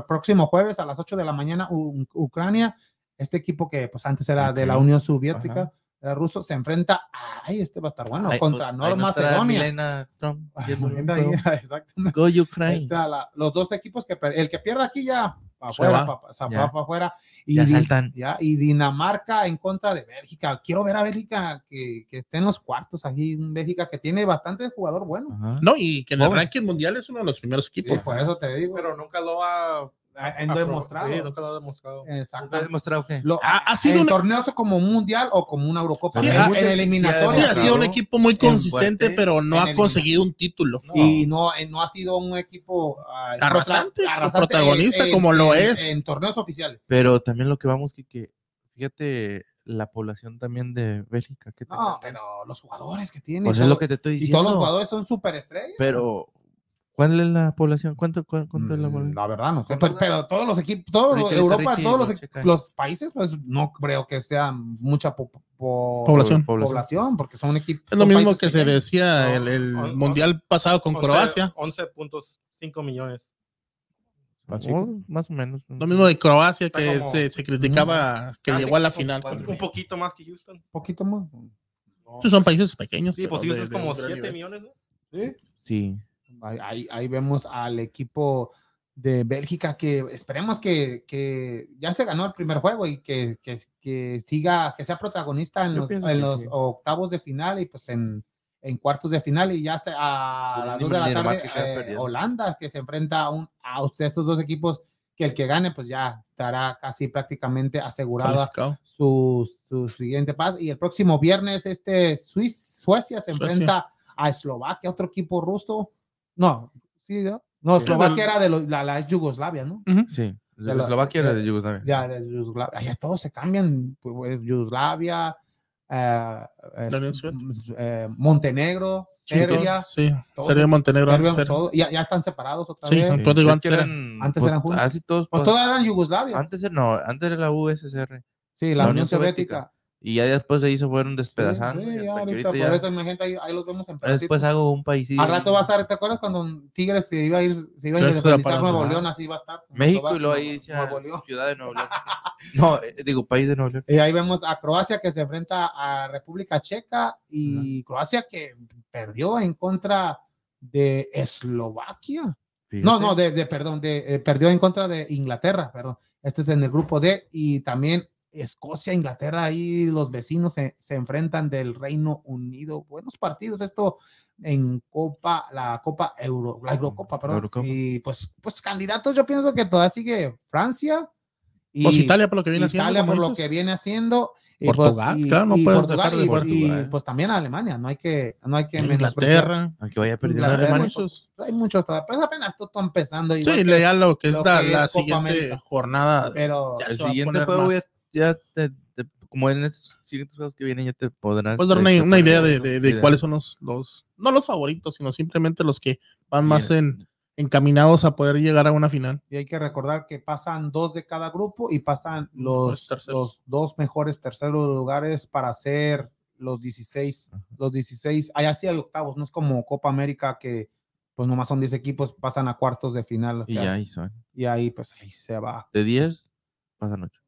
próximo jueves a las 8 de la mañana Ucrania, este equipo que pues antes era de la Unión Soviética ruso se enfrenta, ay, este va a estar bueno, contra Norma Macedonia. Go Ukraine. los dos equipos que el que pierda aquí ya para afuera, para, afuera. Y, ya saltan. Ya, y Dinamarca en contra de Bélgica. Quiero ver a Bélgica que, que esté en los cuartos un Bélgica que tiene bastante jugador bueno. No, y que en el ranking mundial es uno de los primeros equipos. por eso te digo. Pero nunca lo ha ha demostrado. Sí, nunca lo ha demostrado. Exacto. ¿Ha demostrado qué? ha, sido un torneo como un mundial o como una Eurocopa. Sí, en eliminatoria. ha sido un equipo muy consistente, pero no ha conseguido un título. Y no, eh, no ha sido un equipo uh, arrasante, protagonista como lo es. En torneos oficiales. Pero también lo que vamos, que fíjate la población también de Bélgica. Que no, pero los jugadores que tienen. Pues es lo que te estoy diciendo. Y todos los jugadores son superestrellas. Pero ¿Cuál es la población? ¿Cuánto, cuánto es la población? Mm, la verdad, no sé. Pero, todos los equipos, todos Europa, todos los, países, pues no creo que sean mucha población. población, porque son equipos. Es lo mismo que se decía el, el mundial pasado con Croacia. 11.5 millones. más o menos. Lo mismo de Croacia que se, se, criticaba que llegó a la final. Un poquito más que Houston. Un poquito más. Son países pequeños. Sí, pues es como 7 millones, ¿no? Sí. Sí. Ahí, ahí, vemos al equipo de Bélgica que esperemos que, que, ya se ganó el primer juego y que, que, que siga, que sea protagonista en los, en los octavos de final y pues en, en cuartos de final y ya a las dos de la tarde eh, Holanda que se enfrenta a, un, a estos dos equipos que el que gane pues ya estará casi prácticamente asegurada su, su, siguiente paso y el próximo viernes este Suecia se enfrenta a Eslovaquia otro equipo ruso no, sí, ¿no? No, Eslovaquia era de la, la Yugoslavia, ¿no? Sí, de Eslovaquia era de Yugoslavia. Ya, de Yugoslavia. Ya todos se cambian, pues, pues Yugoslavia, eh, eh, Montenegro, Serbia. Sí, Serbia, Montenegro. Serbia, todo, ya, ya, están separados otra sí, vez. antes, eran, antes pues, eran juntos. Así todos, pues, todos eran Yugoslavia. Antes no, antes era la USSR. Sí, la, Unión, Soviética. Y ya después ahí se fueron despedazando. Sí, y ya ahorita, ahorita por eso imagínate, ahí, ahí los vemos en Después pedacitos. hago un país. Al rato va a estar, ¿te acuerdas cuando Tigres se iba a ir, se iba a Sí, independizar Nuevo. León, así va a estar. México y luego ahí León. Ciudad de Nuevo León. no, eh, digo, país de Nuevo León. Y ahí vemos a Croacia que se enfrenta a República Checa y Croacia que perdió en contra de Eslovaquia. No, Fíjate. no, de, de- perdón, de, eh, perdió en contra de Inglaterra, perdón. Este es en el grupo D y también Escocia, Inglaterra, ahí los vecinos se, se enfrentan del Reino Unido. Buenos partidos, esto en Copa, la Copa Euro, la Eurocopa, perdón. Eurocopa. Y pues, pues candidatos, yo pienso que todavía sigue Francia. Y Pues Italia por lo que viene haciendo. Italia por lo que viene haciendo. y Portugal, pues, y- claro, no puedes Portugal, dejar de y- Portugal. y, pues también Alemania, no hay que, no hay que. Inglaterra. Aunque vaya perdiendo Alemania. Muchos. Hay muchos, todavía, pues apenas esto está empezando. Sí, ya lo que es lo la, que la es Copa siguiente América. jornada. pero El siguiente juego más. ya, ya te, te- como en estos siguientes juegos que vienen ya te podrás Puedes dar una, una idea de, de- cuáles son los, los, no los favoritos, sino simplemente los que van más en, encaminados a poder llegar a una final. y hay que recordar que pasan dos de cada grupo y pasan los, los dos mejores terceros lugares para hacer los 16, los 16, allá sí hay octavos, no es como Copa América que pues nomás son 10 equipos, pasan a cuartos de final. Y ya ahí son. y ahí pues ahí se va. De 10 pasan 8.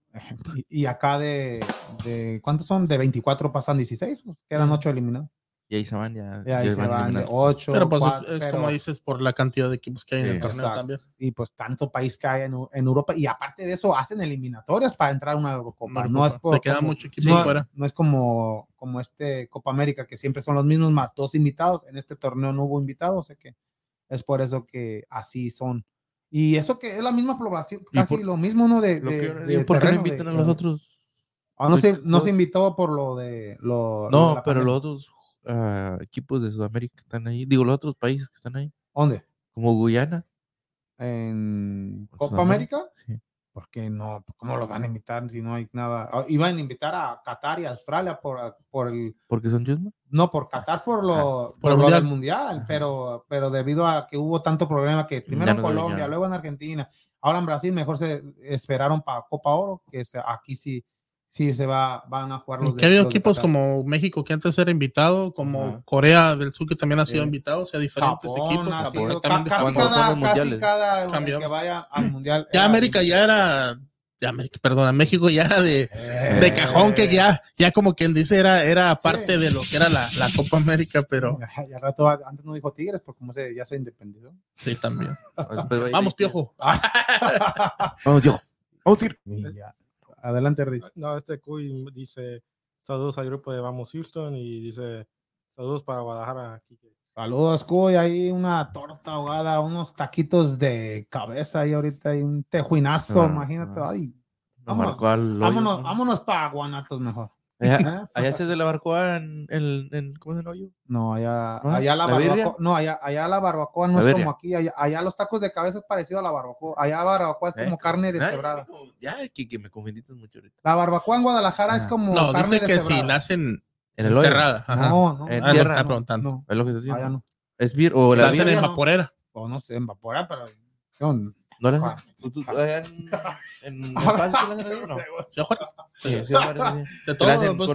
Y, y acá de, de, ¿cuántos son? De 24 pasan 16, pues quedan 8 eliminados. Y ahí se van ya. Y ahí ya se van van de eliminando. 8. Pero pues es, es como dices por la cantidad de equipos que hay en el torneo exacto. también. y pues tanto país que hay en, Eu- en Europa y aparte de eso hacen eliminatorias para entrar a una Eurocopa. Una No es por- Se queda como- mucho equipo no, fuera. no es como, como este Copa América que siempre son los mismos más dos invitados. En este torneo no hubo invitados, o sea que es por eso que así son. Y eso que es la misma población, ¿Y casi por- lo mismo, ¿no? De, ¿Por qué no invitan a los otros? Ah, no, se, Pues, no pues- se invitó por lo de lo, lo de No, pero los otros ah, equipos de Sudamérica que están ahí. Digo, los otros países que están ahí. ¿Dónde? Como Guyana. ¿En Pues, Copa América? sí. ¿Por qué no? ¿Cómo los van a invitar si no hay nada? Ah, Iban a invitar a Qatar y a Australia por, por el, Porque son chusma. no por Qatar por lo, por por el lo mundial. del mundial, Ajá. pero, pero debido a que hubo tanto problema que primero en Colombia, luego en Argentina, ahora en Brasil, mejor se esperaron para Copa Oro, que se- aquí sí, sí se va, van a jugar los de- Que ha habido de equipos como México que antes era invitado, como. Corea del Sur que también ha sido Sí. invitado, o sea, diferentes Japón, equipos. así, Japón ca- también de casi, cada, casi cada Cambió. que vaya al mundial. Ya América ya era, ya América, perdón, México ya era de, de cajón que ya, ya como quien dice era, era parte Sí. de lo que era la, la Copa América, pero Ya, rato, antes no dijo Tigres, porque como se, ya se independizó. sí también. Vamos. Piojo. Vamos, Diego. Vamos, Tigre. Y. Adelante, Rich. No, este Cuy dice saludos al grupo de Vamos Houston y dice saludos para Guadalajara. Quique". Saludos, Cuy. Ahí una torta ahogada, unos taquitos de cabeza ahí ahorita y un tejuinazo, Ah, imagínate. ah. Ay, Vámonos, vámonos, vámonos para Guanatos mejor. Allá, ¿Eh? allá se la barcó en, en, en- ¿cómo se llama? hoyo? No, allá, ¿No? allá la, ¿La barbacoa, no, allá, allá la barbacoa no ¿La es birria? como aquí, allá, allá los tacos de cabeza es parecido a la barbacoa, allá barbacoa es ¿Eh? como carne deshebrada. Ya, que, que me confundiste mucho ahorita. La barbacoa en Guadalajara es Ah. como No, carne dice que si la hacen En el hoyo. enterrada. ajá. No, no, En no, tierra, está no, preguntando. no, Es lo que estoy diciendo. allá no. Es bir o La la hacen en no. vaporera. O no sé, en vapora, pero ¿No la hacen? ¿Tú, en, La Paz, ¿sí la no? ¿Sí? Sí. De todo, la pues,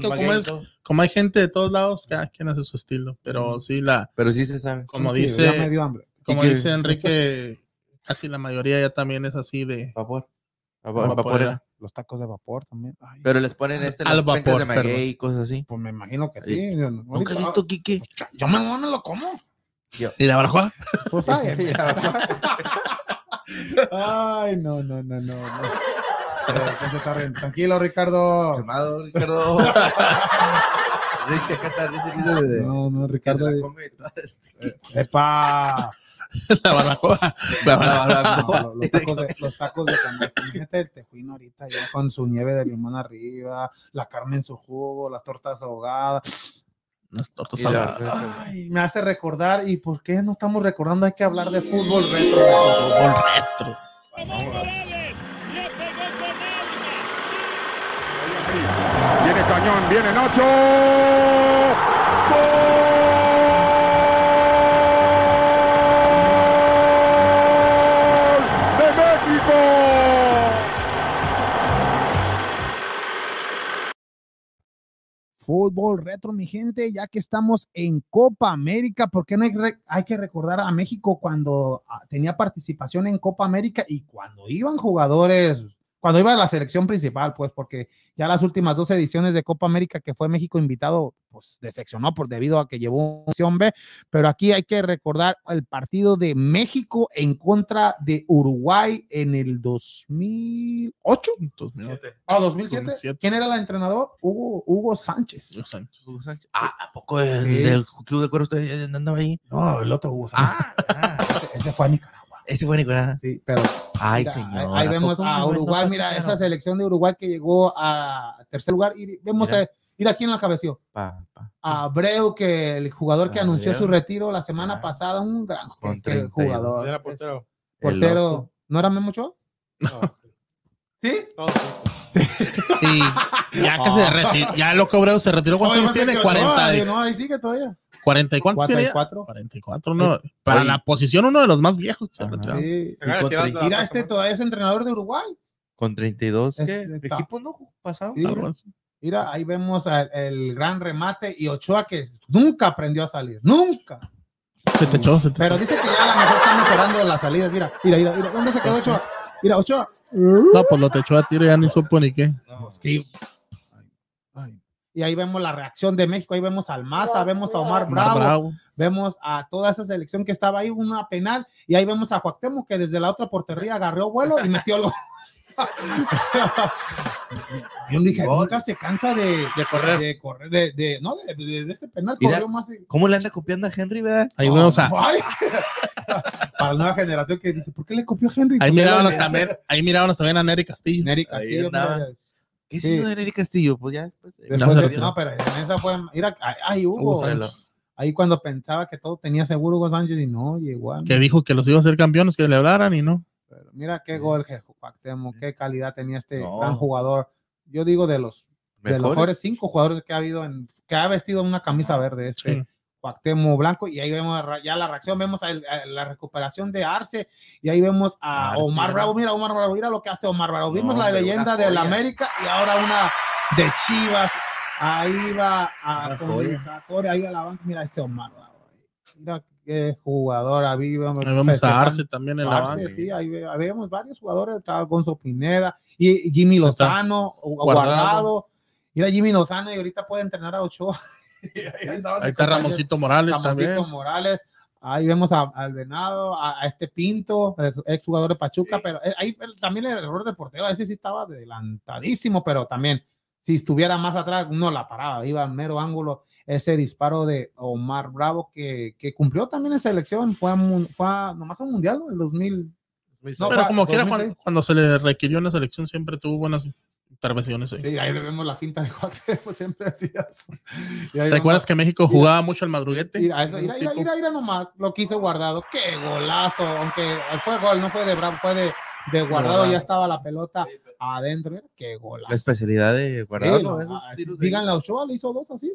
como, es- hay gente de todos lados, cada quien hace su estilo. Pero sí, la, Pero sí se sabe. como Sí, Ya me dice, dio hambre. como dice Enrique, casi la mayoría ya también es así de Vapor. Vaporera. Vapor, vaporera. Los tacos de vapor también. Ay, Pero les ponen este Al las vapor, de maguey perdón. y cosas así. pues me imagino que Sí. Yo, ¿Nunca has ahorita- visto, Kike? Yo me, lo como. ¿Y la barajoa? Pues, ay, ay, no, no, no, no. no. Eh. Tranquilo, Ricardo. Calmado, Ricardo. Richie, acá está, Richie, de- No, no, Ricardo. come toda esta- Epa. La barajoa. La barajoa. No, los, tacos de, los tacos de. Imagínate el tejuino ahorita ya con su nieve de limón arriba, la carne en su jugo, las tortas ahogadas. Unas tortas Y la-. Ay, me hace recordar. ¿Y por qué no estamos recordando? Hay que hablar de fútbol retro. Fútbol retro. Viene Cañón, viene Nacho. ¡Gol! 4, mi gente, ya que estamos en Copa América, porque no hay, hay que recordar a México cuando ah, tenía participación en Copa América y cuando iban jugadores cuando iba a la selección principal, pues, porque ya las últimas dos ediciones de Copa América que fue México invitado, pues decepcionó por debido a que llevó opción B, pero aquí hay que recordar el partido de México en contra de Uruguay en el 2008. 2007. Ah, 2007. ¿Quién era el entrenador? Hugo, Hugo Sánchez. Hugo Sánchez. Hugo Sánchez. Ah, ¿a poco el, del club de cuero usted andaba ahí? No, el otro Hugo Sánchez. Ah, ah. ese, fue a Nicaragua. Ese fue Nicolás. Sí, pero. Ay, señor. Ahí, vemos a Uruguay, mira, esa selección de Uruguay que llegó a tercer lugar. Y vemos mira, a, mira quién la cabeció. Pa, pa, A Abreu, que el jugador que anunció su retiro la semana pasada, un gran jugador. Era portero. Portero. ¿No era Memo Ochoa? No. ¿Sí? sí. Ya que se retiró, ya Loco Abreu se retiró. ¿Cuántos años tiene? 40. No, ahí sigue todavía. ¿40 y cuántos 44. 44, no. Para la posición, uno de los más viejos. Sí. Mira, este todavía es entrenador de Uruguay. Con 32. ¿Qué? ¿Equipo no pasado? Mira, ahí vemos el gran remate y Ochoa que nunca aprendió a salir. Nunca. Se te echó, se te Pero dice que ya a lo mejor está mejorando las salidas. Mira, mira, mira, mira. ¿Dónde se quedó Ochoa? Mira, Ochoa. No, pues lo te echó a tiro ya ni supo ni qué. No, es que y ahí vemos la reacción de México, ahí vemos al Maza, vemos a Omar Bravo, vemos a toda esa selección que estaba ahí, una penal, y ahí vemos a Cuauhtémoc que desde la otra portería agarró vuelo y metió lo Yo dije, nunca se cansa de, de correr, de correr, de, de no, de, de, ese penal. más ¿Cómo le anda copiando a Henry, verdad? Ahí vemos a. Para la nueva generación que dice, ¿por qué le copió a Henry? Ahí mirábamos también, ahí mirábamos también a Nery Castillo. Nery Castillo. ¿Qué sí. de Nery Castillo? Pues ya después. después no, pero en esa fue. Mira, ahí hubo. ahí cuando pensaba que todo tenía seguro Hugo Sánchez y no, llegó. Que dijo que los iba a hacer campeones, que le hablaran y no. Pero mira qué gol, qué calidad tenía este gran jugador. Yo digo de los, de los mejores cinco jugadores que ha habido en, que ha vestido una camisa verde este. Cuauhtémoc Blanco y ahí vemos ya la reacción, vemos la recuperación de Arce y ahí vemos a Omar Bravo, mira Omar Bravo, mira lo que hace Omar Bravo, vimos la leyenda del América y ahora una de Chivas, ahí va a comunicatoria, ahí a la banca, mira ese Omar Bravo, mira qué jugador, ahí vemos, a Arce también en la banca. Sí, ahí, vemos varios jugadores, estaba Gonzo Pineda y Jimmy Lozano, Guardado. Guardado. Mira Jimmy Lozano y ahorita puede entrenar a Ochoa. ahí, está Ramoncito Morales también. Morales. Ahí vemos al Venado, a, este Pinto, ex jugador de Pachuca, pero eh, ahí también el error de portero, ese sí estaba adelantadísimo, pero también si estuviera más atrás, no la paraba, iba al mero ángulo. Ese disparo de Omar Bravo que, que cumplió también en selección, fue, fue nomás a un mundial. En 2000. No, pero como quiera, cuando, cuando, se le requirió en la selección, siempre tuvo buenas intervenciones. Sí, ahí vemos la finta de Cuauhtémoc, siempre hacías. ¿Recuerdas que México jugaba mucho al madruguete? Mira, eso, mira, mira, mira, nomás lo quiso guardado. ¡Qué golazo! Aunque fue gol, no fue de Bravo, fue de, de guardado, ya estaba la pelota adentro. ¡Qué golazo! La especialidad de guardado. Sí, no, díganle a Ochoa, le hizo dos así.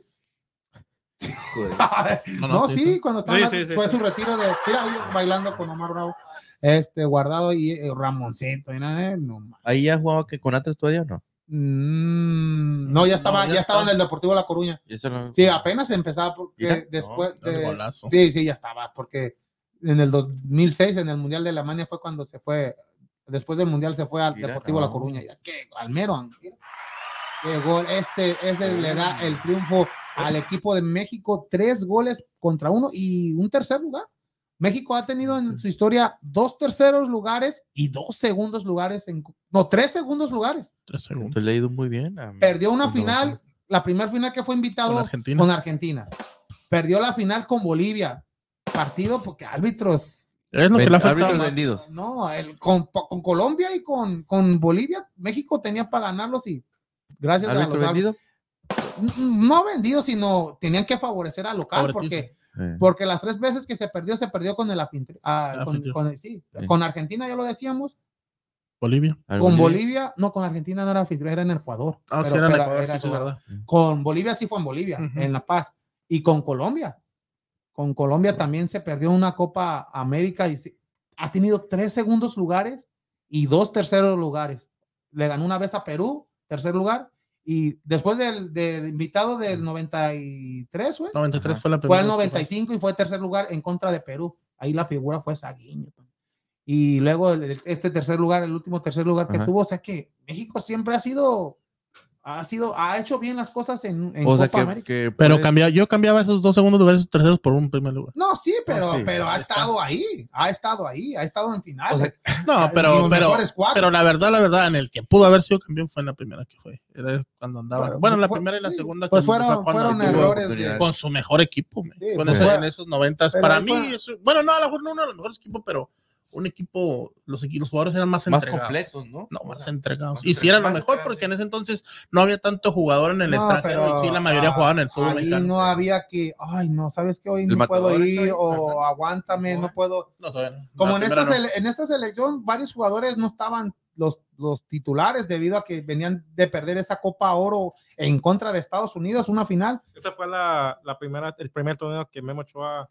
no, sí, cuando estaba, fue su retiro de mira, bailando con Omar Bravo este guardado y eh, Ramoncito no, ahí ya jugaba que con antes todavía no Mm, no, ya estaba, ya, estaba en el Deportivo La Coruña. Sí, apenas empezaba porque después sí, sí, ya estaba, porque en el 2006 en el Mundial de Alemania fue cuando se fue, después del Mundial se fue al Deportivo La Coruña. Ya, qué Almero, qué gol, este, ese le da el triunfo al equipo de México, tres goles contra uno y un tercer lugar. México ha tenido en su historia dos terceros lugares y dos segundos lugares, en, no, tres segundos lugares. Tres segundos. le ha ido muy bien. Perdió una final, la primera final que fue invitado con Argentina. Perdió la final con Bolivia. Partido porque árbitros. Es lo que le ha afectado. vendidos. No, el, con, con, Colombia y con, con Bolivia, México tenía para ganarlos y gracias a los vendido? No vendidos, sino tenían que favorecer al local porque porque las tres veces que se perdió, se perdió con el ah, con, sí, con Argentina, ya lo decíamos. Bolivia. Con Bolivia. no, con Argentina no era anfitrión, era en Ecuador. Ah, sí, era en Ecuador, sí, verdad. Con Bolivia sí fue en Bolivia, en La Paz. Y con Colombia. Con Colombia también se perdió una Copa América y ha tenido tres segundos lugares y dos terceros lugares. Le ganó una vez a Perú, tercer lugar, Y después del, del invitado del 93, güey. 93 fue la primera. Fue el 95 y fue tercer lugar en contra de Perú. Ahí la figura fue Saguiño. Y luego este tercer lugar, el último tercer lugar que tuvo, o sea que México siempre ha sido ha sido, ha hecho bien las cosas en, en Copa América. pero cambia, yo cambiaba esos dos segundos lugares terceros por un primer lugar. No, sí, pero, pero ha estado ahí, ha estado ahí, ha estado en final. no, pero, pero, pero la verdad, la verdad, en el que pudo haber sido campeón fue en la primera que fue. Era cuando andaba. Bueno, la primera y la segunda. Pues fueron, fueron errores. Con su mejor equipo, con pues en esos noventas. Para mí, bueno, no, a lo mejor no uno de los mejores equipos, pero un equipo, los, los jugadores eran más, más completos, ¿no? No, más entregados. y sí era lo mejor porque en ese entonces no había tanto jugador en el extranjero y sí la mayoría jugaban en el fútbol mexicano. no había que, ay, no, sabes que hoy no puedo ir o aguántame, no puedo. No, Como en esta, en esta selección varios jugadores no estaban los, los titulares debido a que venían de perder esa Copa Oro en contra de Estados Unidos, una final. Esa fue la, la primera, el primer torneo que Memo Ochoa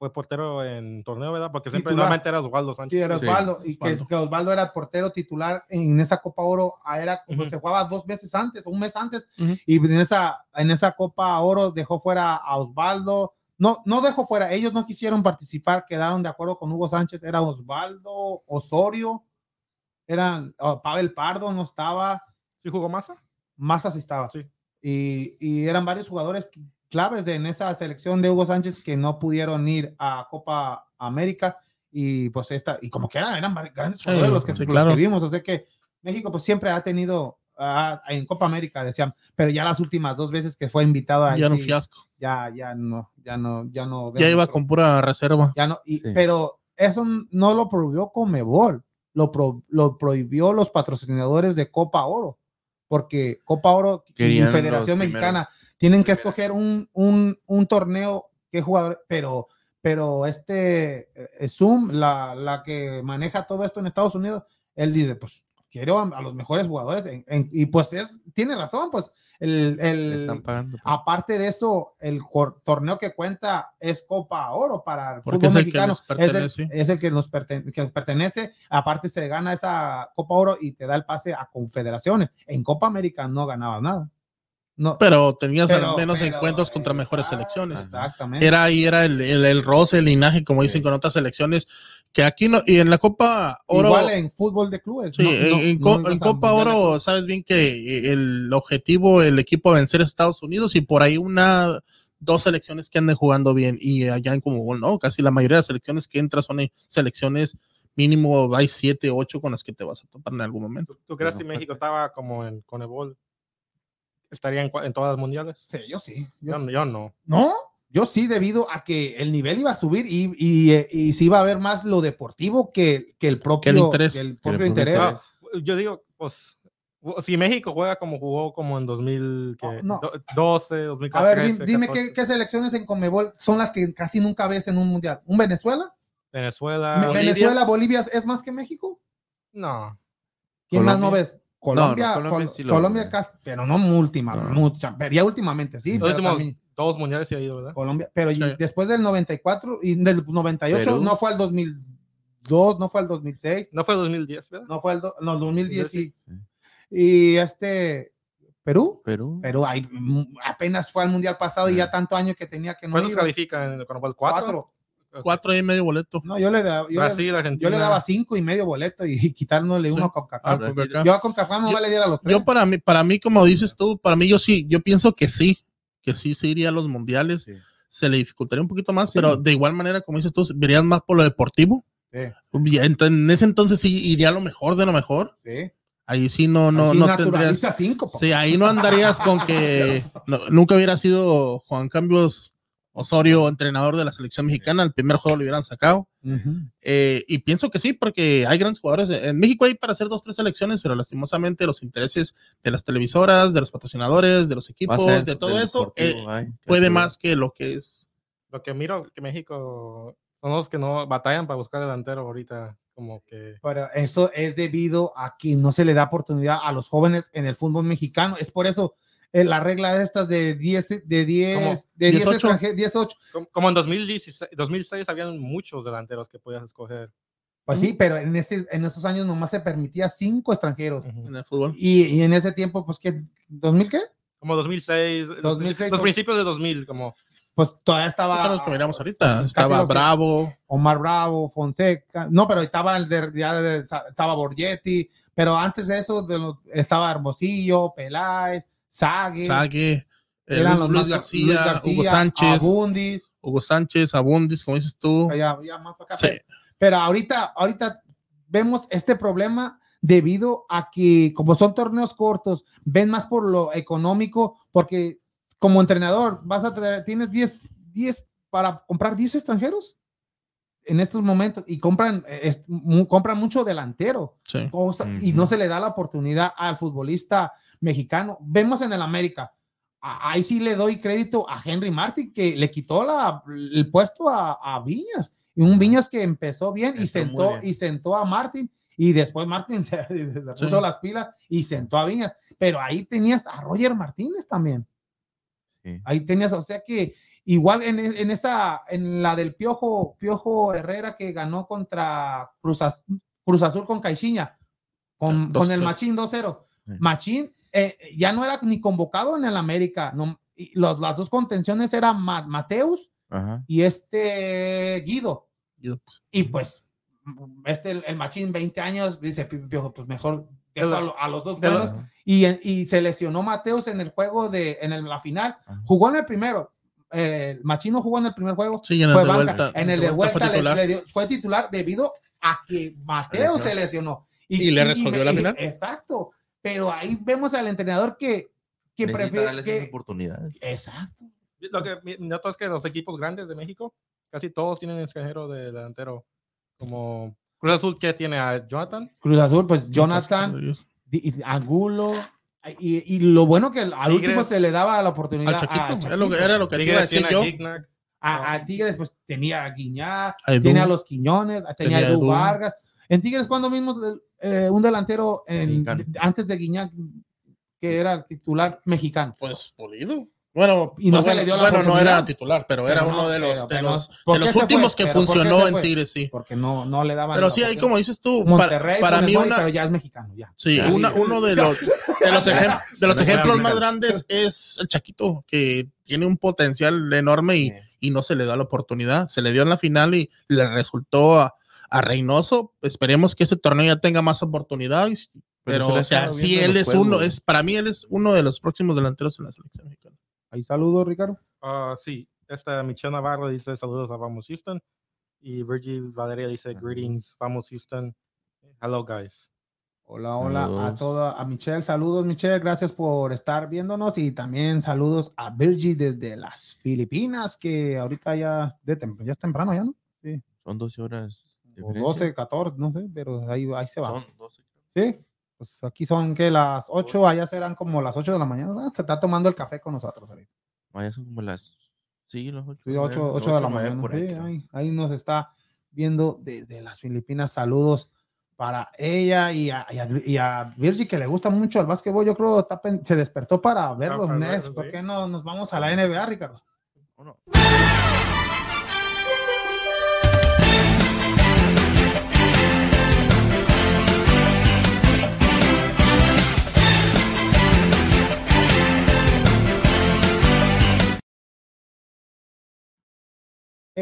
fue portero en torneo, ¿verdad? Porque siempre normalmente era Osvaldo Sánchez. Sí, era Osvaldo. y Que, Osvaldo era portero titular en esa Copa Oro. Ah, era, como se jugaba dos meses antes, un mes antes. Y en esa, en esa Copa Oro dejó fuera a Osvaldo. No, no dejó fuera. Ellos no quisieron participar, quedaron de acuerdo con Hugo Sánchez. Era Osvaldo, Osorio, eran oh, Pavel Pardo, no estaba. ¿Sí jugó Massa? Massa sí estaba. Sí. Y, y eran varios jugadores claves de, en esa selección de Hugo Sánchez que no pudieron ir a Copa América y pues esta, y como que eran, eran grandes jugadores los que, sí, claro. vimos, o sea que México pues siempre ha tenido ah, en Copa América decían, pero ya las últimas dos veces que fue invitado a ya no fiasco. Ya, ya no, ya no, ya no. Ya iba con pura reserva. Ya no, y, pero eso no lo prohibió Comebol, lo, lo prohibió los patrocinadores de Copa Oro, porque Copa Oro y Federación Mexicana tienen que escoger un, un, un torneo que jugador, pero, pero este eh, Zoom, la, la, que maneja todo esto en Estados Unidos, él dice, pues quiero a, los mejores jugadores y pues es, tiene razón, pues el, el pues. aparte de eso, el torneo que cuenta es Copa Oro para el fútbol mexicano, es el, es el, que nos que pertenece, aparte se gana esa Copa Oro y te da el pase a confederaciones, en Copa América no ganaba nada pero tenías al menos encuentros contra mejores selecciones. Exactamente. Era ahí, era el, el, el, roce, el linaje, como dicen con otras selecciones, que aquí no, y en la Copa Oro. Igual en fútbol de clubes. Sí, en, Copa Oro, sabes bien que el objetivo, el equipo a vencer Estados Unidos y por ahí una, dos selecciones que anden jugando bien. Y allá en como no, casi la mayoría de las selecciones que entran son selecciones mínimo hay siete, ocho con las que te vas a topar en algún momento. ¿Tú, crees que México estaba como en Conebol estaría en, en, todas las mundiales? Sí, yo sí. Yo, no. ¿No? Yo sí, debido a que el nivel iba a subir y, y, eh, y sí iba a haber más lo deportivo que, que el propio, interés. el propio interés. yo digo, pues, si México juega como jugó como en 2012, 2014. A ver, dime qué, qué, selecciones en Comebol son las que casi nunca ves en un mundial. ¿Un Venezuela? Venezuela. ¿Venezuela, Bolivia es más que México? No. ¿Quién más no ves? Colombia, Colombia, pero no última, mucha, ya últimamente, sí. Los últimos dos mundiales se ha ido, ¿verdad? Colombia, pero después del 94 y del 98 no fue al 2002, no fue al 2006. No fue al 2010, ¿verdad? No fue al no, 2010 sí. Y este Perú, Perú, Perú hay, apenas fue al mundial pasado y ya tanto año que tenía que no. ¿Cuántos califican en el ¿Cuatro? Cuatro. Cuatro y medio boleto. No, yo le, daba, yo, le, daba cinco y medio boleto y, quitándole uno con Cacá. Ah, yo con Cacá no le diera los tres. Yo para mí, para mí, como dices tú, para mí yo sí, yo pienso que sí, que sí se iría a los mundiales. Se le dificultaría un poquito más, pero de igual manera, como dices tú, verías más por lo deportivo. En ese entonces sí iría lo mejor de lo mejor. Sí. Ahí sí no, no, no tendrías. Cinco, sí, ahí no andarías con que nunca hubiera sido Juan Cambios Osorio, entrenador de la selección mexicana, el primer juego lo hubieran sacado. Eh, y pienso que sí, porque hay grandes jugadores. En México hay para hacer dos, tres selecciones, pero lastimosamente los intereses de las televisoras, de los patrocinadores, de los equipos, de todo eso, eh, puede más que lo que es. Lo que miro que México son los que no batallan para buscar delantero ahorita. Como que... Pero eso es debido a que no se le da oportunidad a los jóvenes en el fútbol mexicano. Es por eso eh, la regla de estas de 10, de 10, de 10 extranjeros, 18. Como, en 2016, 2006 habían muchos delanteros que podías escoger. Pues sí, pero en, ese, en esos años nomás se permitía cinco extranjeros. En el fútbol. Y, y en ese tiempo, pues, ¿qué? ¿2000 qué? Como 2006, 2006, los principios de 2000, como Pues todavía estaba. Los que miramos ahorita. Estaba que- Bravo. Omar Bravo, Fonseca, no, pero estaba el de, ya de- estaba Borgetti, pero antes de eso de los- estaba Hermosillo, Peláez, Sague, Sague. eh, eran Luis, los García, Luis García, Hugo Sánchez. Abundis, Hugo Sánchez, Abundis, como dices tú. ya- ya más para acá, Sí. pero, pero ahorita, ahorita vemos este problema debido a que como son torneos cortos, ven más por lo económico, porque como entrenador vas a tener, tienes 10, 10 para comprar 10 extranjeros en estos momentos y compran, eh, es- mu- compran mucho delantero Sí. cosa- y no se le da la oportunidad al futbolista mexicano. Vemos en el América, ahí sí le doy crédito a Henry Martin que le quitó la, el puesto a, a Viñas y un Viñas que empezó bien y sentó bien. y sentó a Martin y después Martin se, se puso Sí. las pilas y sentó a Viñas, pero ahí tenías a Roger Martínez también. Sí. Ahí tenías, o sea que igual en, en esa, en la del Piojo, Piojo Herrera que ganó contra Cruz, Az- Cruz Azul con Caixinha, con, con el. Machín 2-0. Sí. Machín eh, ya no era ni convocado en el América, no, y los, las dos contenciones eran Ma- Mateus Ajá. y este Guido. Yo, Y pues, este, el, el Machín, 20 años, dice Piojo, pues mejor a, lo- a los dos de buenos. Y, y se lesionó Mateus en el juego de, en el- la final. Ajá. Jugó en el primero. eh, el Machino jugó en el primer juego. Sí, en el fue de banca. vuelta. En el de vuelta fue le- titular. le dio- fue titular debido a que Mateo se lesionó. Y le resolvió la final. Exacto. Pero ahí vemos al entrenador que, que prefiere. darles esas Que, oportunidades. exacto. Lo que noto es que los equipos grandes de México casi todos tienen extranjero de delantero. Como Cruz Azul, que tiene a Jonathan. Cruz Azul, pues Jonathan, y Angulo. Y, y lo bueno que al al último Tigres. se le daba la oportunidad Al Chaquito, a, es lo que- era lo que te iba a Tigres decir yo. a Gignac. a- a Tigres, pues tenía a Guiñá, tenía a los Quiñones, tenía a Tenía a Edu. Vargas. En Tigres, cuando vimos eh, un delantero en- antes de Guiñac, que era titular mexicano. Pues pulido. Bueno, Y no pues, se le dio la bueno, no era titular, pero, era uno no, de los, pero- de los, últimos que ¿Pero por qué funcionó en? Tigres, sí. Porque no, no le daban. Pero sí, ahí como dices tú, para, Monterrey, para mí una, pero ya es mexicano, ya. sí, Ya. una- uno de los, de los, ejem- de los Ya. ejemplos más grandes es el Chaquito, que tiene un potencial enorme y, y no se le da la oportunidad. Se le dio en la final y le resultó a, a Reynoso. Esperemos que este torneo ya tenga más oportunidades. Pero, le o sea, sí, él es uno, juegos. es, para mí él es uno de los próximos delanteros en la selección mexicana. Ahí saludos, Ricardo. Ah, sí, esta Michelle Navarro dice saludos a Vamos Houston. Y Virgil Valeria dice greetings, Vamos Houston. Hello, guys. Hola, hola a Saludos. toda, a Michelle, saludos Michelle, gracias por estar viéndonos y también saludos a Virgi desde las Filipinas, que ahorita ya, de tem- ya es temprano ya, ¿no? Son 12 horas. O diferencia. 12, 14, no sé, pero ahí, ahí se va. Son 12. Sí, pues aquí son que las 8, allá serán como las 8 de la mañana, Ah, se está tomando el café con nosotros ahorita. Allá son como las. Sí, los 8. Sí, 8, de la mañana, sí, ahí, ahí nos está viendo desde las Filipinas, saludos para ella y a, y a, y a Virgi que le gusta mucho el básquetbol, yo creo está pen- se despertó para ver Ah, los para Nets. verlos, ¿Por sí. qué no nos vamos a la NBA, Ricardo?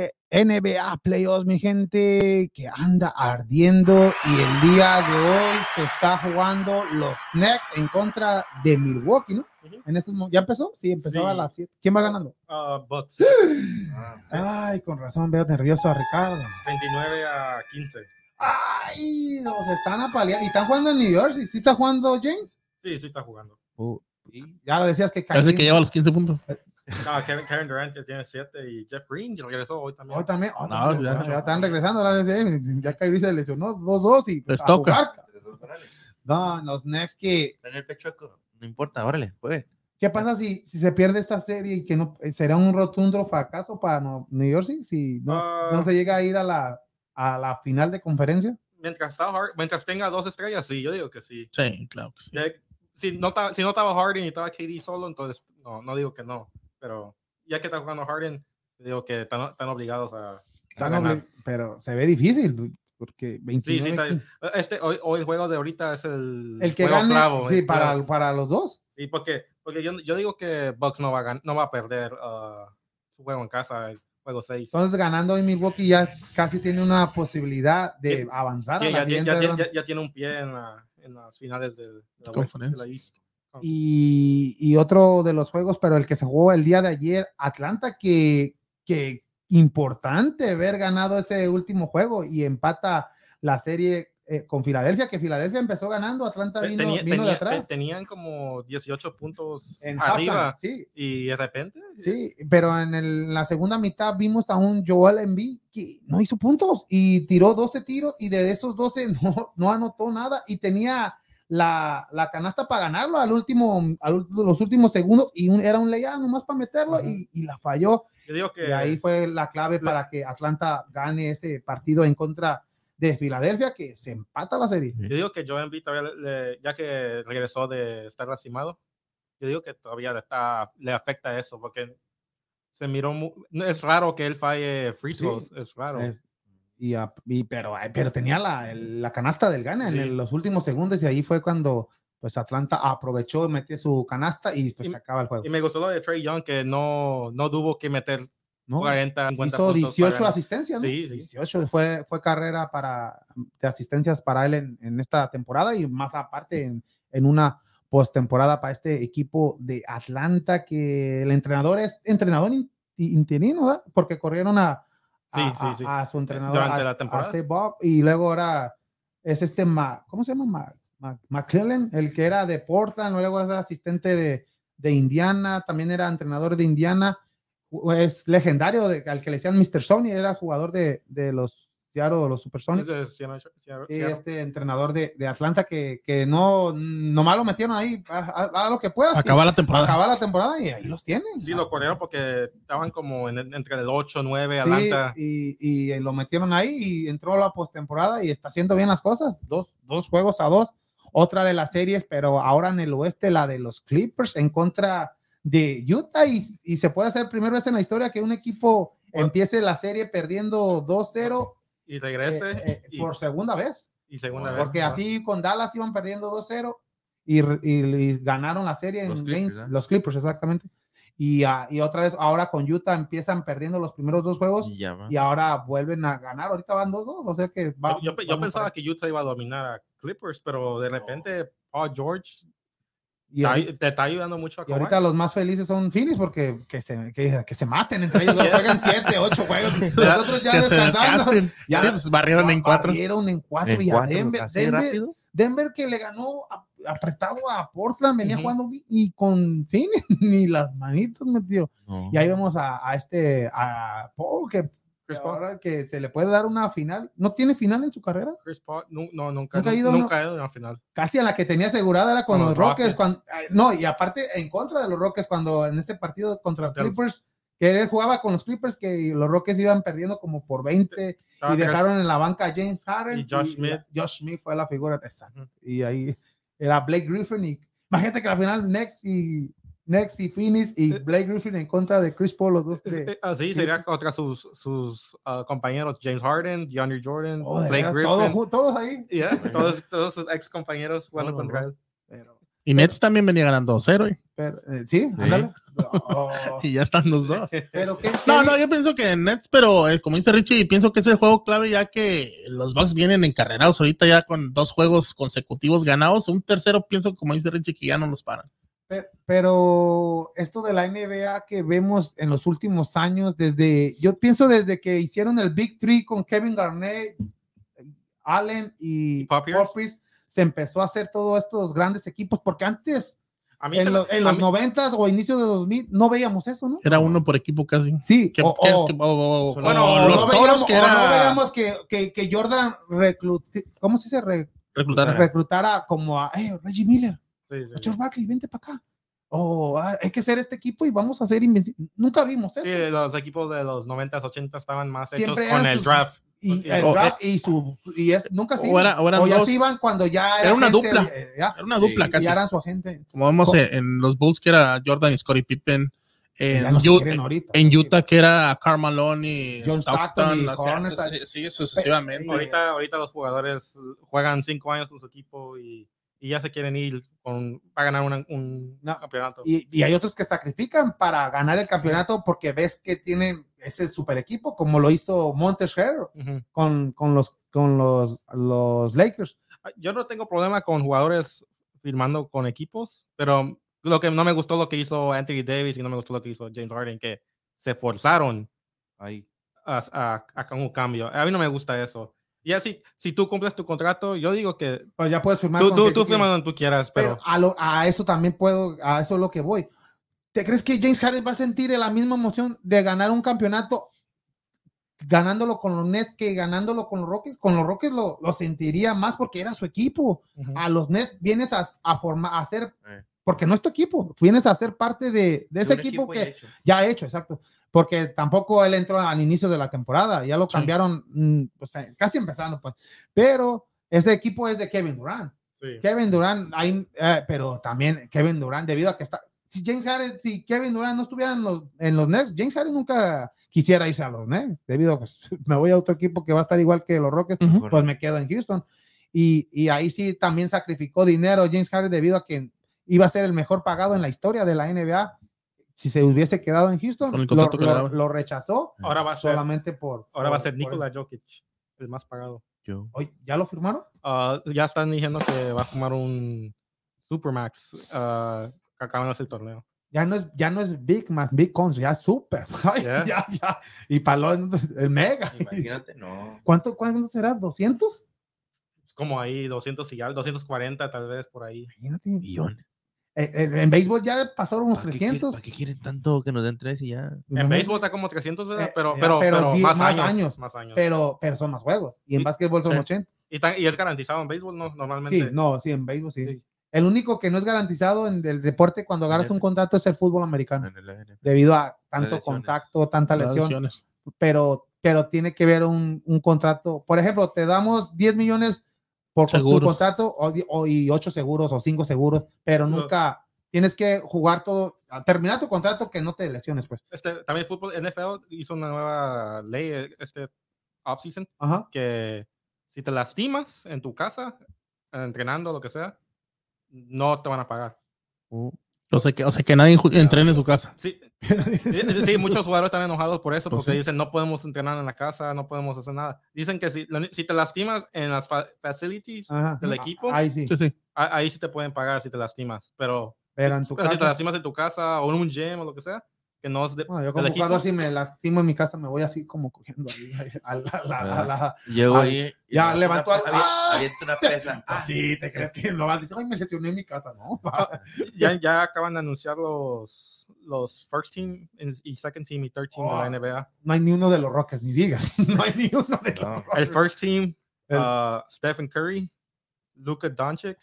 Eh, NBA Playoffs, mi gente, que anda ardiendo y el día de hoy se está jugando los Knicks en contra de Milwaukee, ¿no? En estos ¿Ya empezó? Sí, empezó Sí. a las 7. ¿Quién va ganando? Ah, Bucks, Ay, con razón veo nervioso a Ricardo. 29 a 15. Ay, nos están apaleando. ¿Y están jugando en New Jersey? ¿Sí está jugando James? Sí, sí está jugando. Ya lo decías que Parece Karim- que lleva los 15 puntos. No, Kevin, Kevin Durant ya tiene 7 y Jeff Green que regresó hoy también. Hoy también. oh, No, también, ya- ya, ya están regresando. ahora sí, Ya Kyrie se lesionó 2-2 y Les a toca. jugar. No, los Knicks que En el pecho, no importa, órale, pues. ¿Qué pasa si, si se pierde esta serie y que no será un rotundo fracaso para New Jersey si no, Ah. no se llega a ir a la, a la final de conferencia? Mientras, está Hard- mientras tenga dos estrellas, sí, yo digo que sí. Sí, claro que sí. Ya- si, no estaba, si no estaba Harden y estaba KD solo, entonces no, no digo que no. Pero ya que está jugando Harden, digo que están, están obligados a, a Están ganar. obli- pero se ve difícil. Porque 29, sí, sí, este, hoy, hoy, el juego de ahorita es el, el que gane, clavo, sí, para, para los dos. Sí, porque, porque yo, yo digo que Bucks no va a, no va a perder uh, su juego en casa, el juego 6. Entonces, ganando hoy Milwaukee ya casi tiene una posibilidad de sí, avanzar. Sí, a la ya, ya, ya, ya, tiene un pie en, la, en las finales de, de, la, de la East. Y, y, otro de los juegos, pero el que se jugó el día de ayer, Atlanta, que, que importante haber ganado ese último juego y empata la serie eh, con Filadelfia, que Filadelfia empezó ganando, Atlanta vino, tenía, vino de atrás. Tenían como 18 puntos en arriba sí. y de repente. Sí, pero en el, la segunda mitad vimos a un Joel Embiid que no hizo puntos y tiró 12 tiros y de esos 12 no, no anotó nada y tenía la, la, canasta para ganarlo al último, a los últimos segundos y un, era un layup nomás para meterlo y, y, la falló. Yo digo que, y ahí fue la clave la, para que Atlanta gane ese partido en contra de Filadelfia, que se empata la serie. Yo digo que Joe Embiid todavía, le, ya que regresó de estar lastimado, yo digo que todavía le, está, le afecta eso, porque se miró, muy, es raro que él falle free throws, sí, es raro. Es, y, y, pero, pero tenía la, la canasta del gana sí. en el, los últimos segundos y ahí fue cuando pues Atlanta aprovechó, metió su canasta y pues y, se acaba el juego. Y me gustó lo de Trey Young que no, no tuvo que meter ¿no? 40, 50 Hizo 18 para... asistencias, ¿no? Sí, sí. 18 fue, fue carrera para, de asistencias para él en, en esta temporada y más aparte en, en una postemporada para este equipo de Atlanta que el entrenador es entrenador interino, ¿verdad? Porque corrieron a, a, sí, sí. a, su entrenador durante a, la temporada a este Bob y luego ahora es este Ma, ¿cómo se llama? Ma, McClellan, el que era de Portland, luego es asistente de, de Indiana, también era entrenador de Indiana, es legendario, de, al que le decían Mr. Sony, era jugador de, de los Seattle, los Supersonics. Sí, este entrenador de, de Atlanta que, que, no, nomás lo metieron ahí, haga lo que puedas. Acaba la temporada. Acaba la temporada y ahí los tienen. Sí, lo corrieron porque estaban como en, entre el 8, 9, Atlanta. Y, y, lo metieron ahí y entró a la postemporada y está haciendo bien las cosas. Dos, dos juegos a dos. Otra de las series, pero ahora en el oeste, la de los Clippers en contra de Utah y, y se puede hacer primera vez en la historia que un equipo empiece la serie perdiendo 2-0 y regrese eh, eh, y, por segunda vez. Y segunda Porque vez. así con Dallas iban perdiendo 2-0 y, y, y, ganaron la serie los en Clippers, games, ¿eh? los Clippers, exactamente. Y, uh, y, otra vez, ahora con Utah empiezan perdiendo los primeros dos juegos y, y ahora vuelven a ganar. Ahorita van 2-2, o sea que va, Yo, yo, yo pensaba que Utah iba a dominar a Clippers, pero de repente Paul George y ahorita, te está ayudando mucho a Y ahorita los más felices son Phoenix porque que se, que, que se maten entre ellos, juegan 7, 8 juegos. Los otros ya descansando. Ya sí, pues barrieron en 4. Barrieron en 4 y a Denver. Denver, Denver, que le ganó apretado a Portland, venía uh -huh. jugando y con Phoenix ni las manitas metió. No. Y ahí vemos a, a este, a Paul, que Chris Paul. que se le puede dar una final. ¿No tiene final en su carrera? Chris Paul, no, no nunca, nunca, ha ido, nunca ha ido a una final. Casi a la que tenía asegurada era con, con los, los Rockets. Cuando, no, y aparte en contra de los Rockets, cuando en ese partido contra los Clippers, que él jugaba con los Clippers, que los Rockets iban perdiendo como por 20 y dejaron en la banca a James Harden. Y Josh y Smith. Josh Smith fue la figura. Exacto. Uh -huh. Y ahí era Blake Griffin. Y imagínate que la final Next y Next y Phoenix y Blake Griffin en contra de Chris Paul, los dos. De, así sería contra sus, sus uh, compañeros James Harden, DeAndre Jordan, oh, Blake Griffin. Todo, todos ahí. Yeah, todos, todos sus ex compañeros jugando oh, contra él. Pero, y Nets también venía ganando 2-0. ¿eh? eh, sí, ándale. Oh. y ya están los dos. Pero ¿qué, qué no, no, yo pienso que Nets, pero eh, como dice Richie, pienso que es el juego clave ya que los Bucks vienen encarrerados ahorita ya con dos juegos consecutivos ganados. Un tercero, pienso, como dice Richie, que ya no los paran. Pero esto de la NBA que vemos en los últimos años, desde, yo pienso desde que hicieron el Big Three con Kevin Garnett, Allen y Poppers, se empezó a hacer todos estos grandes equipos, porque antes, a mí en, lo, en los noventas o inicios de 2000, no veíamos eso, ¿no? Era uno por equipo casi. Sí. Que, o, que, o, que, o, bueno, los no toros veíamos, que era... no veíamos que, que, que Jordan reclutara, ¿cómo se dice? Re, reclutara. reclutara como a hey, Reggie Miller. Sí, sí. George Barkley, vente para acá. Oh, hay que ser este equipo y vamos a ser invencibles. Nunca vimos eso. Sí, los equipos de los 90s, 80 estaban más Siempre hechos con el sus, draft. Y el draft y su, y es nunca se o, era, o, o ya se iban cuando ya era, era una dupla. Ya, era una dupla sí, casi. Ya eran su agente. Como vemos en, en los Bulls que era Jordan y Scottie Pippen, En, Utah, que era Carmelo y John Stockton, sigue sucesivamente. Ahorita, ahorita los jugadores juegan cinco años con su equipo y, y ya se quieren ir con, para ganar un campeonato. Y, y, hay otros que sacrifican para ganar el campeonato porque ves que tienen ese super equipo, como lo hizo Montes con, con, los, con los, los Lakers. Ah, yo no tengo problema con jugadores firmando con equipos, pero lo que no me gustó lo que hizo Anthony Davis y no me gustó lo que hizo James Harden, que se forzaron Ahí. A, a, un cambio. A mí no me gusta eso. Y así, si tú cumples tu contrato, yo digo que. Pues ya puedes firmar. Tú, tú, tú firmas donde tú quieras, pero. a, lo, a, eso también puedo, a eso es lo que voy. ¿Te crees que James Harden va a sentir la misma emoción de ganar un campeonato ganándolo con los Nets que ganándolo con los Rockets? Con los Rockets lo, lo sentiría más porque era su equipo. A los Nets vienes a, a formar, a hacer. Eh porque no es tu equipo, vienes a ser parte de, ese equipo, que ya ha hecho, exacto. Porque tampoco él entró al inicio de la temporada, ya lo cambiaron mm, casi empezando, pues. Pero ese equipo es de Kevin Durant. Kevin Durant, hay, eh, pero también Kevin Durant, debido a que está. Si James Harden, si Kevin Durant no estuviera en los, en los Nets, James Harden nunca quisiera irse a los Nets, debido a pues me voy a otro equipo que va a estar igual que los Rockets, pues me quedo en Houston. Y, y, ahí sí también sacrificó dinero James Harden debido a que iba a ser el mejor pagado en la historia de la NBA. Si se hubiese quedado en Houston, lo, rechazó. Ahora va a ser, solamente por. Ahora va a ser Nikola Jokic, el más pagado. ¿Ya lo firmaron? Ah, ya están diciendo que va a firmar un Supermax uh, que acaban de hacer el torneo. Ya no es, ya no es Big más Big Cons, ya es Super. ya, ya. Y para el Mega. Imagínate, no. ¿Cuánto, ¿Cuánto será? ¿200? Como ahí, 200 y algo, 240 tal vez por ahí. Imagínate. Millones. Eh, eh, en, béisbol ya pasaron unos 300. ¿Para qué quieren tanto que nos den tres y ya? En béisbol está como 300, ¿verdad? Eh, pero, pero, pero, más, años, más, años, Pero, pero son más juegos. Y en básquetbol son 80. Y, y, es garantizado en béisbol, ¿no? Normalmente. Sí, no, sí, en béisbol sí. El único que no es garantizado en el deporte cuando agarras un contrato es el fútbol americano. Debido a tanto contacto, tanta lesión. Pero, pero tiene que ver un, un contrato. Por ejemplo, te damos 10 millones por tu contrato o, y ocho seguros o cinco seguros, pero nunca tienes que jugar todo, terminar tu contrato que no te lesiones, pues. Este, también el fútbol, NFL hizo una nueva ley eh, este offseason que si te lastimas en tu casa, entrenando, lo que sea, no te van a pagar. Uh. O sea que, o sea que nadie entrene en su casa. Sí, sí, muchos jugadores están enojados por eso, pues porque dicen no podemos entrenar en la casa, no podemos hacer nada. Dicen que si, si te lastimas en las facilities del equipo, ahí sí. Ahí sí te pueden pagar si te lastimas, pero, pero, en tu pero si te lastimas en tu casa o en un gym o lo que sea, que no es de, yo como jugador si me lastimo en mi casa me voy así como cogiendo ahí a la, a la, llego ahí ya levantó una, ¡ah! una pesa. Ah, sí te crees que lo vas a decir ay me lesioné en mi casa no ya, ya acaban de anunciar los los first team y second team y third team de la oh, NBA no hay ni uno de los Rockets ni digas. No hay ni uno de los el first team uh, Stephen Curry Luka Doncic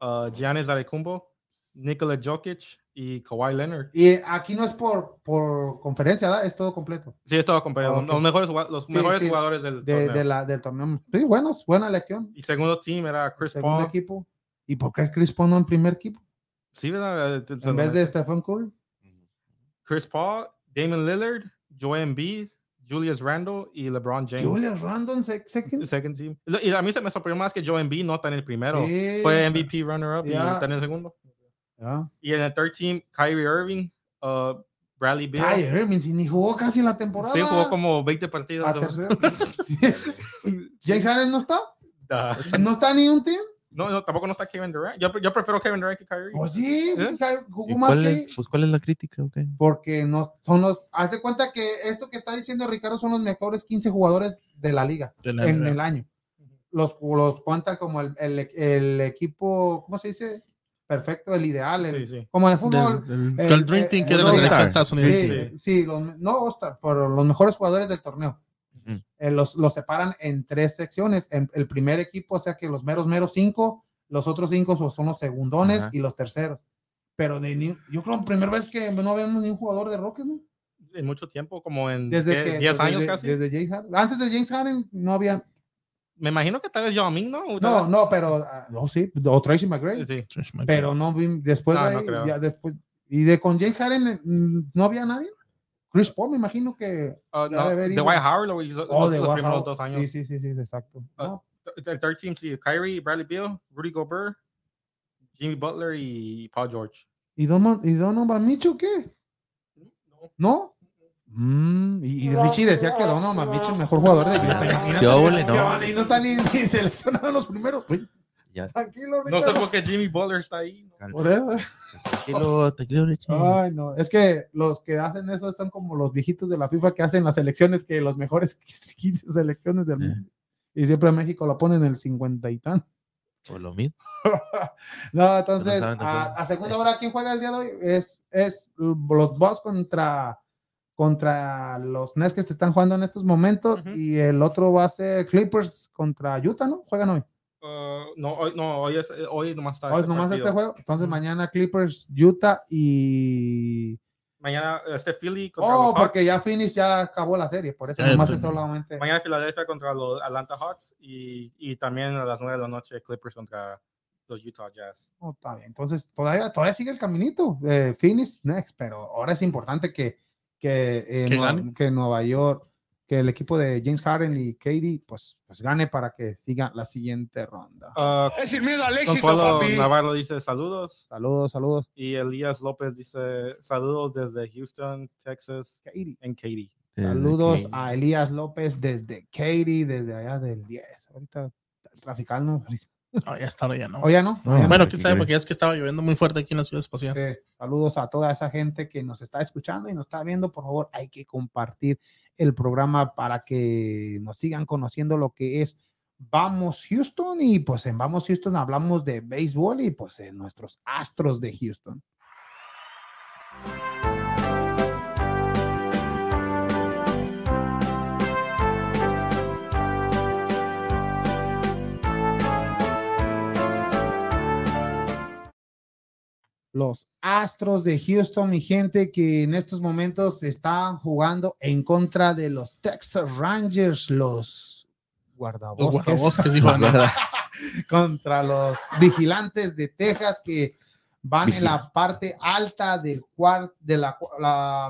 uh, Giannis Antetokounmpo Nikola Jokic y Kawhi Leonard. Y aquí no es por, por conferencia, ¿verdad? Es todo completo. Sí, es todo completo. Los mejores, los mejores jugadores del de, torneo. De la, del torneo. Sí, buenos, buena elección. Y segundo team era Chris segundo Paul. equipo. ¿Y por qué Chris Paul no en primer equipo? Sí, ¿verdad? En vez de Stephen Curry. Chris Paul, Damon Lillard, Joel Embiid, Julius Randle y LeBron James. Julius Randle en second? second team. Y a mí se me sorprendió más que Joel Embiid no está en el primero. Fue MVP runner-up y está en el segundo. Y en el third team, Kyrie Irving, uh, Bradley Beal. Kyrie Irving, si ni jugó casi la temporada. Sí, jugó como 20 partidos. James Harden no está. ¿No está ni un team? No, no, tampoco no está Kevin Durant. Yo, yo prefiero Kevin Durant que Kyrie. Pues sí, ¿Eh? jugó más cuál que... Es, pues, ¿cuál es la crítica? Okay. Porque no, son los... Haz de cuenta que esto que está diciendo Ricardo son los mejores 15 jugadores de la liga en el año. Los, los cuentan como el, el, el equipo, ¿cómo se dice? Perfecto, el ideal, como de fútbol. el, Dream Team que era de Estados Unidos. Sí, los, no Oscar, pero los mejores jugadores del torneo. Eh, los, los, separan en tres secciones. En, el primer equipo, o sea que los meros, meros cinco, los otros cinco son los segundones y los terceros. Pero de, yo creo que la primera vez que no vemos ni un jugador de Rockets, ¿no? En mucho tiempo, como en desde 10 años casi. Desde James Harden. Antes de James Harden no había me imagino que tal vez Yao Ming, ¿no? No, no, pero, ah, no, sí, o Tracy McGrady. Sí, pero no vi, después de ahí, ya después, ¿Y de con James Harden mm, no había nadie? Chris Paul, me imagino que. Uh, no, de White Howard lo hizo oh, de los primeros dos años. Sí, sí, sí, sí exacto. Uh, no. El third team, sí, Kyrie, Bradley Beal, Rudy Gobert, Jimmy Butler y Paul George. ¿Y Donovan, ¿y Donovan Mitchell qué? No. ¿No? Mm, y, Richie decía que Donovan Mitchell es el mejor jugador de Utah. Yo, no. Y no está ni, ni seleccionado en los primeros. Ya. Tranquilo, No sé por qué Jimmy Butler está ahí. Por eso. Tranquilo, tranquilo, Richie. Ay, no. Es que los que hacen eso están como los viejitos de la FIFA que hacen las selecciones, que los mejores 15 selecciones del mundo. Y siempre México lo ponen en el 50 y tan. O lo mismo. no, entonces, a, segunda hora, ¿quién juega el día de hoy? Es, es los Bucks contra, contra los Nets que se están jugando en estos momentos. Y el otro va a ser Clippers contra Utah, ¿no? Juegan hoy. Uh, no, hoy, no, hoy, es, hoy nomás está. Hoy este nomás este juego. Entonces, mañana Clippers, Utah y. Mañana este Philly contra oh, porque ya Phoenix ya acabó la serie, por eso nomás es solamente. Mañana Filadelfia contra los Atlanta Hawks y, y, también a las 9 de la noche Clippers contra los Utah Jazz. Oh, está bien. Entonces, todavía, todavía sigue el caminito. Eh, Phoenix next, pero ahora es importante que, que, eh, que Nueva York que el equipo de James Harden y Katie pues, pues gane para que siga la siguiente ronda. Uh, es el miedo al éxito, papi. Navarro dice saludos. Saludos, saludos. Y Elías López dice saludos desde Houston, Texas, Katie. En Katie. Saludos a Elías López desde Katie, desde allá del 10. Ahorita traficando. No, ya está, ya no. ¿O ya no? bueno, quién sabe, porque es que estaba lloviendo muy fuerte aquí en la ciudad espacial. Saludos a toda esa gente que nos está escuchando y nos está viendo. Por favor, hay que compartir el programa para que nos sigan conociendo lo que es Vamos Houston. Y pues en Vamos Houston hablamos de béisbol y pues en nuestros astros de Houston. Los Astros de Houston, mi gente, que en estos momentos están jugando en contra de los Texas Rangers, los guardabosques, contra los vigilantes de Texas que van en la parte alta del cuarto de la,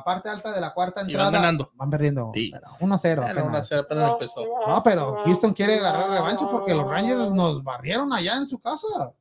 parte alta de la cuarta entrada. van ganando. Van perdiendo 1-0. No, pero Houston quiere agarrar revancha porque los Rangers nos barrieron allá en su casa.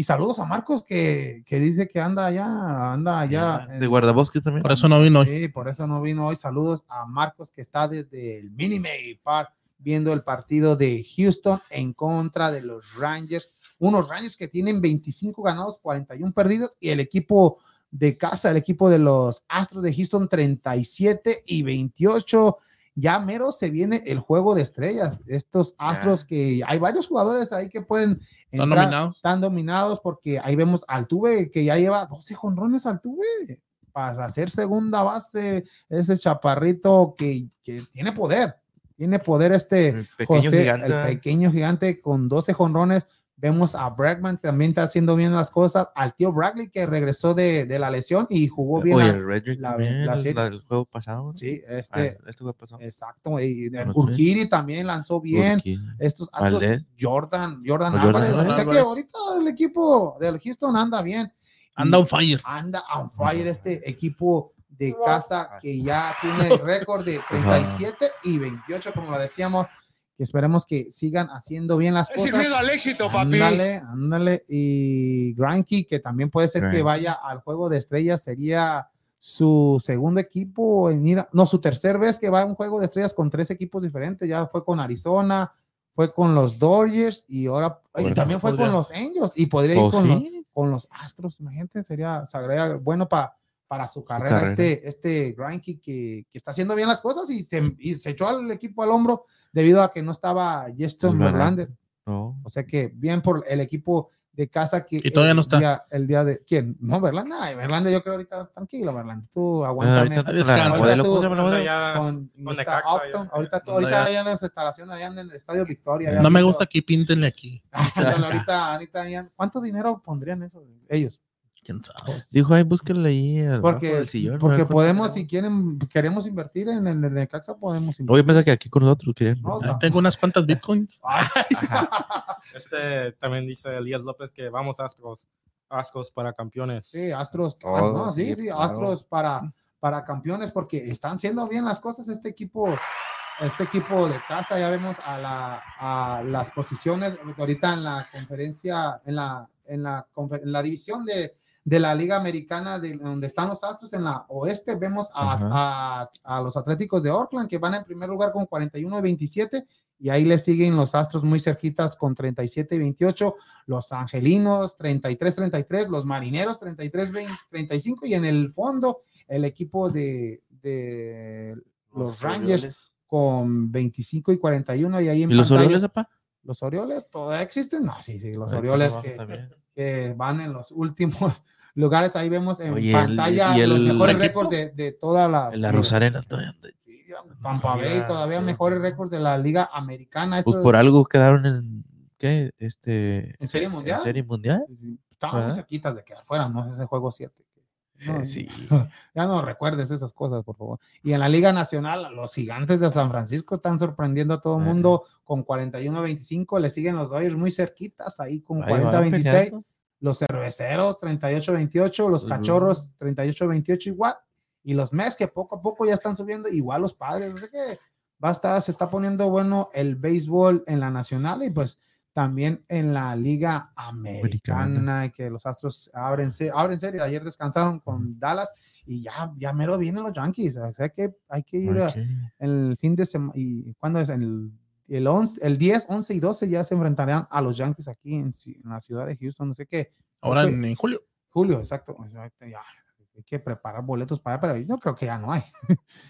Y saludos a Marcos que, que, dice que anda allá, anda allá. De guardabosque también. Por eso no vino hoy. Sí, por eso no vino hoy. Saludos a Marcos que está desde el Minimay Park viendo el partido de Houston en contra de los Rangers. Unos Rangers que tienen 25 ganados, 41 perdidos y el equipo de casa, el equipo de los Astros de Houston 37 y 28 ya mero se viene el juego de estrellas. Estos astros que hay varios jugadores ahí que pueden están dominados. Están dominados porque ahí vemos al Tuve que ya lleva 12 jonrones al Tuve para hacer segunda base. Ese chaparrito que, que tiene poder. Tiene poder este el pequeño, gigante. el pequeño gigante con 12 jonrones Vemos a Bregman también está haciendo bien las cosas. Al tío Bradley que regresó de, de la lesión y jugó bien. Oye, la, la, el juego pasado. Sí, este, ah, este juego pasado. Exacto. Y el Urquiri también lanzó bien. Estos Jordan, Jordan, Álvarez. O sea que ahorita el equipo del Houston anda bien. Anda on fire. Anda on fire este equipo de casa que ya tiene el récord de 37 y 28, como lo decíamos esperemos que sigan haciendo bien las cosas. Es miedo al éxito, papi. Ándale, ándale. Y Granky, que también puede ser que vaya al juego de estrellas, sería su segundo equipo en ir, no, su tercer vez que va a un juego de estrellas con tres equipos diferentes. Ya fue con Arizona, fue con los Dodgers y ahora también fue con los Angels y podría ir oh, con, los, con los Astros. Imagínate, sería, sería bueno para para su carrera, este, este Granky que, que, está haciendo bien las cosas y se, se, echó al equipo al hombro debido a que no estaba Justin Verlander. O sea que bien por el equipo de casa que y todavía no está. día, el día de quién no Verlander. Verlander yo creo ahorita tranquilo Verlander tú aguántame ahorita descansa. ahorita tú ahorita allá en las instalaciones allá en el estadio Victoria no me gusta que píntenle aquí. Ahorita ahorita cuánto dinero pondrían eso ellos quién sabe. Dijo, ay, búsquenle ahí porque, del sillón. Porque podemos, si quieren, queremos invertir en el de Necaxa, podemos invertir. Oye, piensa que aquí con nosotros quieren. Tengo unas cuantas bitcoins. este también dice Elías López que vamos Astros. Astros para campeones. Sí, Astros. Ah, no, sí, sí, Astros para, para campeones porque están haciendo bien las cosas este equipo. Este equipo de casa, ya vemos a, la, a las posiciones ahorita en la conferencia, en la, en la, en la división de, de la Liga Americana, de donde están los Astros en la oeste, vemos a, a, a, los Atléticos de Oakland que van en primer lugar con 41 y 27 y ahí le siguen los Astros muy cerquitas con 37 y 28, los Angelinos 33 33, los Marineros 33 35 y en el fondo el equipo de, de los, Rangers con 25 y 41 y ahí en ¿Y los Orioles, papá? Los Orioles todavía existen, no, sí, sí, los Orioles que, van en los últimos lugares, ahí vemos en pantalla y el, los mejores récords de, de, toda la... En la Rosarena todavía Tampa Bay, todavía mejores récords de la Liga Americana. Pues por algo quedaron en, ¿qué? Este, ¿En Serie Mundial? ¿En Serie Mundial? Estaban muy cerquitas de quedar fuera, ¿no? Ese juego 7. Eh, sí. Ya no recuerdes esas cosas, por favor. Y en la Liga Nacional, los gigantes de San Francisco están sorprendiendo a todo el mundo con 41-25. Le siguen los Dodgers muy cerquitas, ahí con 40-26. Los cerveceros 38-28. Los cachorros 38-28 igual y los Mets que poco a poco ya están subiendo, igual los padres, no sé qué, va a estar, se está poniendo bueno el béisbol en la nacional y pues también en la liga americana, que los Astros abren, abren serie, ayer descansaron con Dallas y ya, ya mero vienen los Yankees, o sea que hay que ir el fin de semana, y cuando es el, el, 11, el 10, 11 y 12 ya se enfrentarán a los Yankees aquí en, la ciudad de Houston, no sé qué. Ahora en, julio. Julio, exacto, exacto ya, hay que preparar boletos para allá, pero yo creo que ya no hay.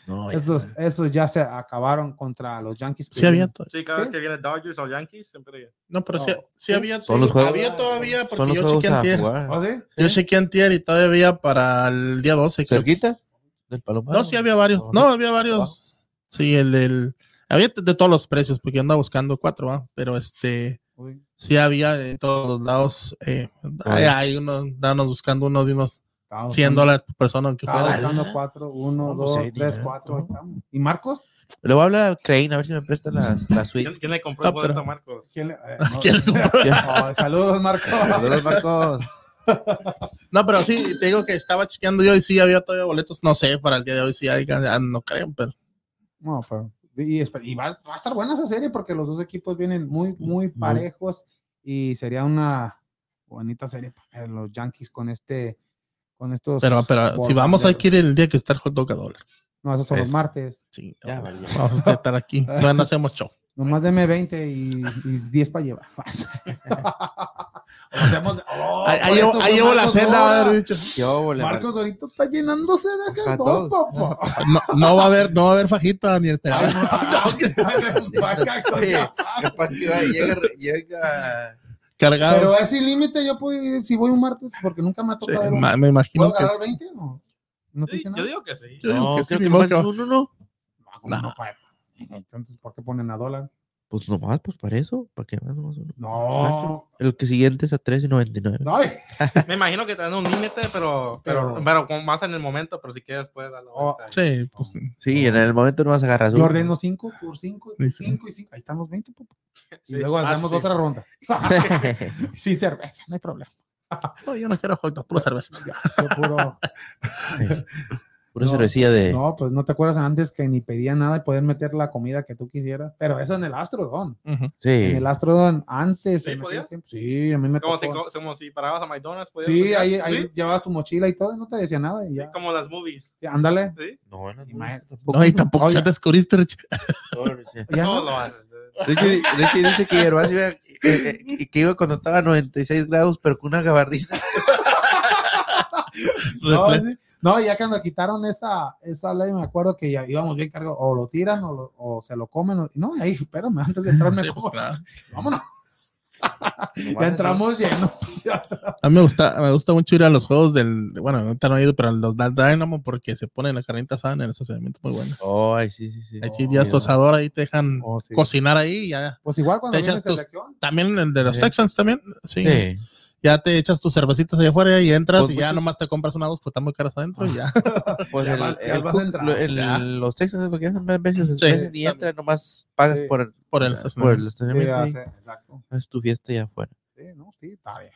No, esos, ya. esos ya se acabaron contra los Yankees. Sí, había. Sí, cada ¿Sí? vez que viene Dodgers o Yankees, siempre. No, pero no. Sí, sí, había. había todavía, porque yo chequeé antier. ¿Oh, sí? Yo chequeé antier y todavía había para el día 12. ¿Cerquita? ¿Del Palomar? No, sí había varios. No, había varios. Sí, el, el. Había de todos los precios, porque andaba buscando cuatro, ¿va? pero este. Uy. Sí había de todos los lados. Eh, hay, hay unos, danos buscando unos de unos 100 dólares por persona que fuera. Estamos 4, 1, 2, 3, 4. ¿Y Marcos? Le voy a hablar a Crane a ver si me presta la, la suite. ¿Quién, ¿Quién, le compró el boleto a Marcos? ¿Quién le, eh, no, ¿Quién le compró? Oh, saludos, Marcos. Saludos, Marcos. No, pero sí, te digo que estaba chequeando yo y sí había todavía boletos, no sé, para el día de hoy sí hay, no creo, pero. No, pero. Y, y va, va, a estar buena esa serie porque los dos equipos vienen muy, muy parejos y sería una bonita serie para los Yankees con este con estos. Pero, pero si vamos, hay que ir el día que está el hot dog a dólar. No, esos son es. los martes. Sí, ya, vale. Vamos a estar aquí. No, no hacemos show. Nomás deme 20 y, y 10 para llevar. hacemos, oh, ahí, llevo, ahí llevo la cena, haber dicho. Yo, Marcos ahorita está llenándose de acá. No, papá. No, no, va a haber, no va a haber fajita ni el pegado. llega, llega cargado. Pero es sin límite, yo puedo, si voy un martes, porque nunca me ha tocado. Sí, me imagino que. 20 o? ¿No sí, yo digo que sí. Yo no, digo que sí, que no, uno, no. No, no. Entonces, ¿por qué ponen a dólar? Pues nomás, pues para eso, para que más nomás uno. No. El que siguiente es a 3.99. No. Me imagino que te dan un límite, pero, pero, pero, pero, más en el momento, pero si quieres puedes darlo. Oh, sí, pues, sí, en el momento no vas a agarrar. Yo ordeno 5 por 5, 5 y 5. Ahí estamos 20, papá. Y luego ah, hacemos sí. otra ronda. Sin cerveza, no hay problema. no, yo no quiero hot dog, puro cerveza. Yo puro. Pura no, cervecilla de. No, pues no te acuerdas antes que ni pedía nada y poder meter la comida que tú quisieras. Pero eso en el Astrodon. Uh -huh. Sí. En el Astrodon antes. ¿Sí, podías? sí, a mí me como tocó. Si, como si parabas a McDonald's. Sí, ahí, ahí ¿Sí? llevabas tu mochila y todo y no te decía nada. Y ya. Sí, como las movies. Sí, ándale. ¿Sí? No, no, no. No, y tampoco ya te descubriste, ya no, lo haces. Richie, Richie dice que Gervasio iba, eh, eh, que iba cuando estaba a 96 grados, pero con una gabardina. no, sí. No, ya cuando quitaron esa, esa ley, me acuerdo que ya íbamos bien cargados, o lo tiran o, lo, o, se lo comen. O, no, ahí, espérame, antes de entrar me sí, pues, claro. Vámonos. ya entramos llenos. a mí me gusta, me gusta mucho ir a los juegos del, bueno, ahorita no he ido, pero los del Dynamo porque se ponen la carnita asada en el estacionamiento muy bueno. Oh, ay, sí, sí, sí. Ahí sí, ya es tosador, ahí te dejan oh, sí. cocinar ahí ya. Pues igual cuando viene selección. También el de los sí. Texans también, sí. sí ya te echas tus cervecitas allá afuera y entras pues, y ya nomás te compras una dos, pues están muy caras adentro y ya. Pues ya el, vas, el, vas el, el, ya. los Texas, porque hacen veces sí, y entras, nomás pagas sí. por, por el por el estacionamiento. Sí, exacto. Es tu fiesta allá afuera. Sí, no, sí, está bien.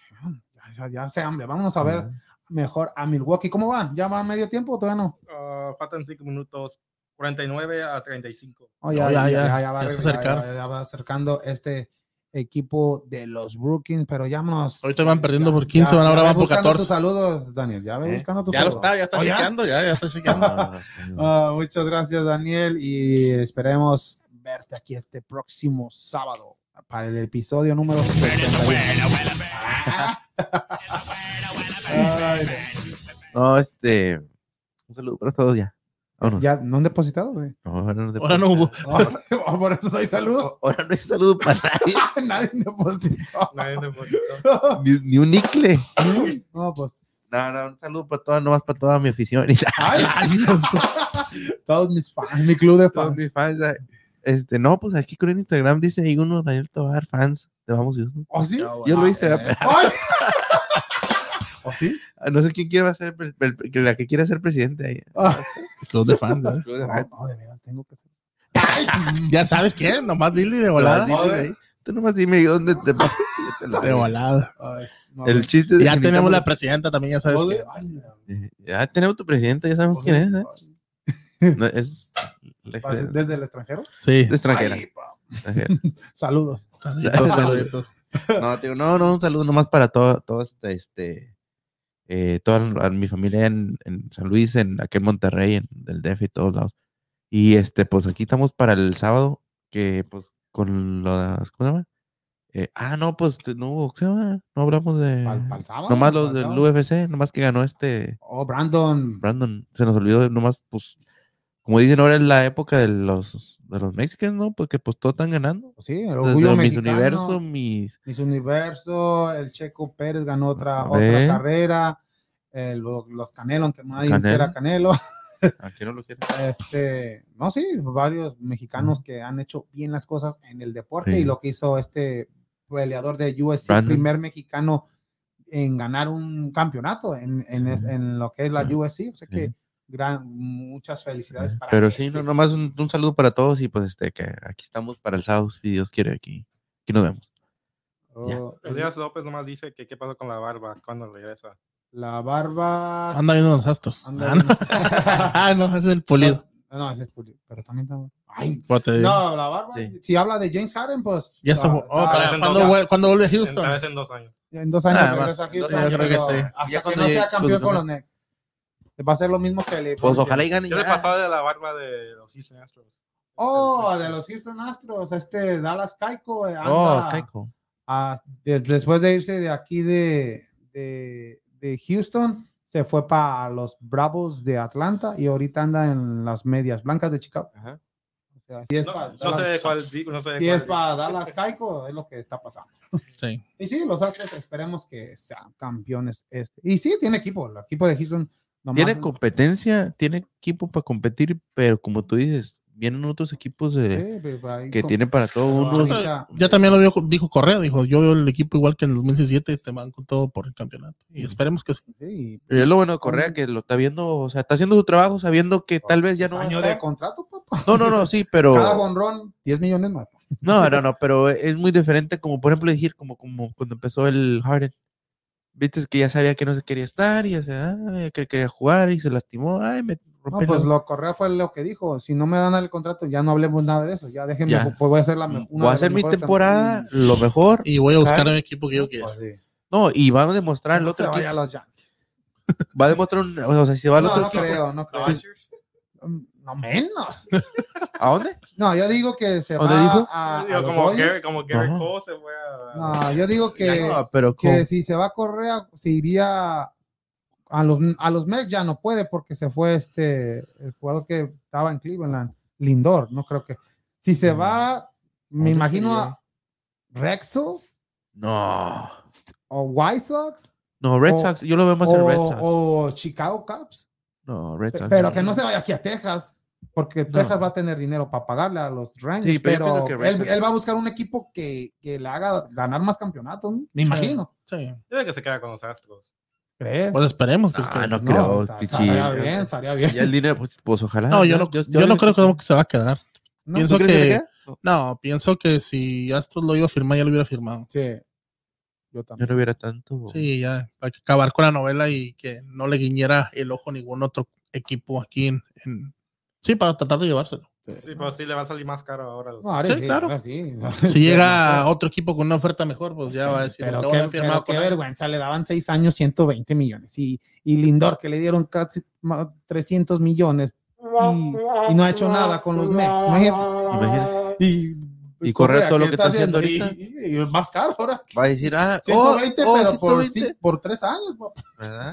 ya, ya sé, hombre, vamos a ver mejor a Milwaukee. ¿Cómo van? ¿Ya va a medio tiempo o todavía no? Uh, faltan 5 minutos, 49 a 35. Oh, ya, ya, ya, ya, va, ya, va acercando este equipo de los Brookings, pero ya nos. Ahorita van perdiendo por 15, van ahora van por 14. Tus saludos, Daniel. Ya ve ¿Eh? buscando tus ya saludos. Lo está, ya está chequeando, ya, ya está chequeando. uh, muchas gracias, Daniel, y esperemos verte aquí este próximo sábado para el episodio número 61. no, este. Un saludo para todos ya. Vámonos. ¿Ya no han depositado, güey? No, ahora no, ahora no hubo. Ahora, por eso no hay saludo. Ahora no hay saludo para nadie. nadie depositó. Nadie depositó. ni, ni, un nicle. No, pues. No, no, un saludo para toda, nomás para toda mi afición. Ay, Todos mis fans, mi club de fans. Todos mis fans. Este, no, pues aquí con el Instagram dice ahí uno, Daniel Tobar, fans de Vamos Houston. ¿Oh, sí? Yo lo hice. Ay. ¿O sí? No sé quién quiere ser la que quiera ser presidente ahí. Ah. Club de fans, ¿eh? No, no, de verdad, tengo que ser. ya sabes quién, nomás dile de volada. No, dile ahí. Tú nomás dime dónde te De volada. No, el chiste Ya tenemos la presidenta también, ya sabes quién. Eh, Ya tenemos tu presidenta, ya sabemos quién es. ¿eh? No, es ¿Desde el extranjero? Sí. De extranjera. Saludos. Saluditos, saluditos. No, tío, no, no, un saludo nomás para todo, todo este, este eh, toda mi familia en, en, San Luis, en aquí en Monterrey, en el DF y todos lados. Y este, pues aquí estamos para el sábado, que pues con las, ¿cómo se llama? Eh, ah, no, pues no hubo, ¿qué se llama? No hablamos de. ¿Pal, pal sábado, nomás los del UFC, nomás que ganó este. Oh, Brandon. Brandon, se nos olvidó, nomás, pues, como dicen ahora es la época de los de los mexicanos, ¿no? Porque pues todos están ganando. Sí, el orgullo mexicano, Mis Universo, mis... Mis Universo, el Checo Pérez ganó otra, otra carrera, el, los, los Canelo, aunque nadie Canelo. quiera Canelo. Aquí no lo quieren. Este, no, sí, varios mexicanos que han hecho bien las cosas en el deporte Sí. y lo que hizo este peleador de UFC, Brandon. primer mexicano en ganar un campeonato en, en, lo que es la. UFC. O sea que. Gran, muchas felicidades para Pero este sí, no, nomás un, un saludo para todos y pues este, que aquí estamos para el sábado, si Dios quiere, aquí, aquí nos vemos. Oh, Elías López nomás dice que qué pasó con la barba, cuando regresa. La barba. Anda viendo los astros. Anda Ah, no. ah, no, ese es el pulido. No, ese es pulido. Pero también está- Ay, no, la barba. Sí. Si habla de James Harden, pues. Ya está. ah, Oh, ah, en ¿cuándo, dos- vuel- cuándo vuelve a En, Houston? vez en dos años. En dos años Ah, más, a Houston, yo creo que sí. Hasta Ya que cuando no llegue- sea campeón con los Nets. Va a ser lo mismo que le. Pues ojalá y gane. ¿Qué le pasó de la barba de los Houston Astros? Oh, de los Houston Astros, este Dallas Keiko. eh, Oh, Keiko. a- de- después de irse de aquí de, de, de Houston, se fue para los Bravos de Atlanta y ahorita anda en las medias blancas de Chicago. Ajá. O sea, si es No, para no sé de Dallas, cuál. di- No sé de si cuál es para Dallas Keiko, es lo que está pasando. Sí. Y sí, los Astros esperemos que sean campeones este. Y sí, tiene equipo, el equipo de Houston. Nomás- Tiene competencia, tiene equipo para competir, pero como tú dices, vienen otros equipos de, Sí, pues, que tienen para todo ahorita- Ya también lo vio, dijo Correa, dijo, yo veo el equipo igual que en el 2017, te van con todo por el campeonato. Y esperemos que sí. sí, Y es lo bueno de Correa que lo está viendo, o sea, está haciendo su trabajo sabiendo que tal vez ya no. año de contrato, papá. No, no, no, sí, pero. Cada bonrón, 10 millones más. No, no, no, pero es muy diferente, como por ejemplo decir, como, como cuando empezó el Harden. Viste que ya sabía que no se quería estar y ya, se, ah, que quería jugar y se lastimó. Ay, me No, pues la- lo Correa fue lo que dijo. Si no me dan el contrato, ya no hablemos nada de eso. Ya déjenme, Ya. pues voy a hacer la una Voy a hacer mi temporada lo mejor. Y voy a buscar un equipo que yo quiera. Pues sí. No, y va a demostrar el otro se vaya equipo. a los Yankees. Va a demostrar un. O sea, si va al No, otro no equipo. creo, no creo. No menos. ¿A dónde? No, yo digo que se ¿Dónde va dijo? a, a Digo, como. Gary, como Gary Ajá. Cole se fue a. No, yo digo que, No, pero que si se va a Correa, se iría a los, a los Mets ya no puede porque se fue este el jugador que estaba en Cleveland, Lindor, no creo que. Si se Mm. va, me ¿Dónde imagino sería? a Rexos No. o White Sox No, Red O- Sox. Yo lo veo más en Red Sox. o Chicago Cubs. no, Red Sox. Pero que no se vaya aquí a Texas, porque No. Texas va a tener dinero para pagarle a los Rangers. Sí, pero yo él, va a buscar un equipo que, que le haga ganar más campeonatos, ¿no? me imagino. Sí. Yo creo que se queda con los Astros. ¿Crees? Pues esperemos que Ah, no creo, está- estaría bien, estaría bien. Ya el dinero, pues, pues, ojalá. No, yo no, yo ya no creo que se va a quedar. No, pienso ¿Tú crees que-? No, pienso que si Astros lo iba a firmar, ya lo hubiera firmado. Sí. Yo también. Yo no hubiera tanto. Sí, ya, para acabar con la novela y que no le guiñera el ojo a ningún otro equipo aquí en, Sí, para tratar de llevárselo. Sí, pero sí le va a salir más caro ahora. sí, claro. Si llega otro equipo con una oferta mejor, pues ya va a decir. Pero, qué, pero qué vergüenza, le daban seis años 120 millones. Y, y Lindor, que le dieron casi 300 millones y, no ha hecho nada con los Mets. Imagínate. Y, y correr todo lo que está haciendo ahorita. Y, es más caro ahora. Va a decir, ah, 120, oh, pero Por, por, tres años. ¿verdad?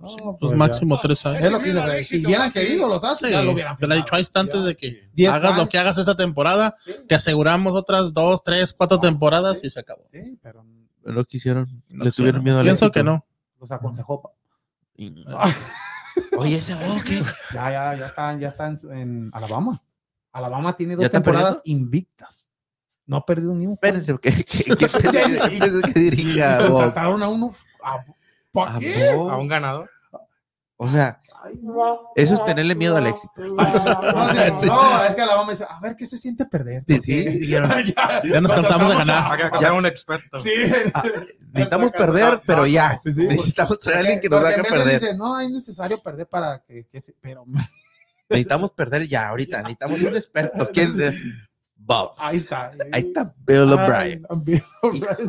No, pues máximo tres años. Es lo que si hubieran querido los hace ya lo hubieran. Te lo he dicho antes de que hagas lo que hagas esta temporada, te aseguramos otras dos, tres, cuatro temporadas y se acabó. Sí, pero lo que hicieron, le tuvieron miedo a Pienso que no. Los aconsejó. Oye, ese qué? Ya, ya, ya están, ya están en Alabama. Alabama tiene dos temporadas invictas. No ha perdido ni un. Espérense, ¿qué, qué, qué, qué que dirija? Trataron a uno. ¿Para qué? A un ganador. O sea, eso es tenerle miedo al éxito. No, es que la a decir, a ver qué se siente perder. Sí, ya, nos cansamos de ganar. Ya un experto. Sí. Ah, necesitamos perder, pero ya. necesitamos traer a alguien que nos haga perder. Dice, no, es necesario perder para que, que se, pero necesitamos perder ya ahorita. Necesitamos un experto. ¿Quién es? Bob. Ahí está. Ahí está Bill O'Brien. Bill O'Brien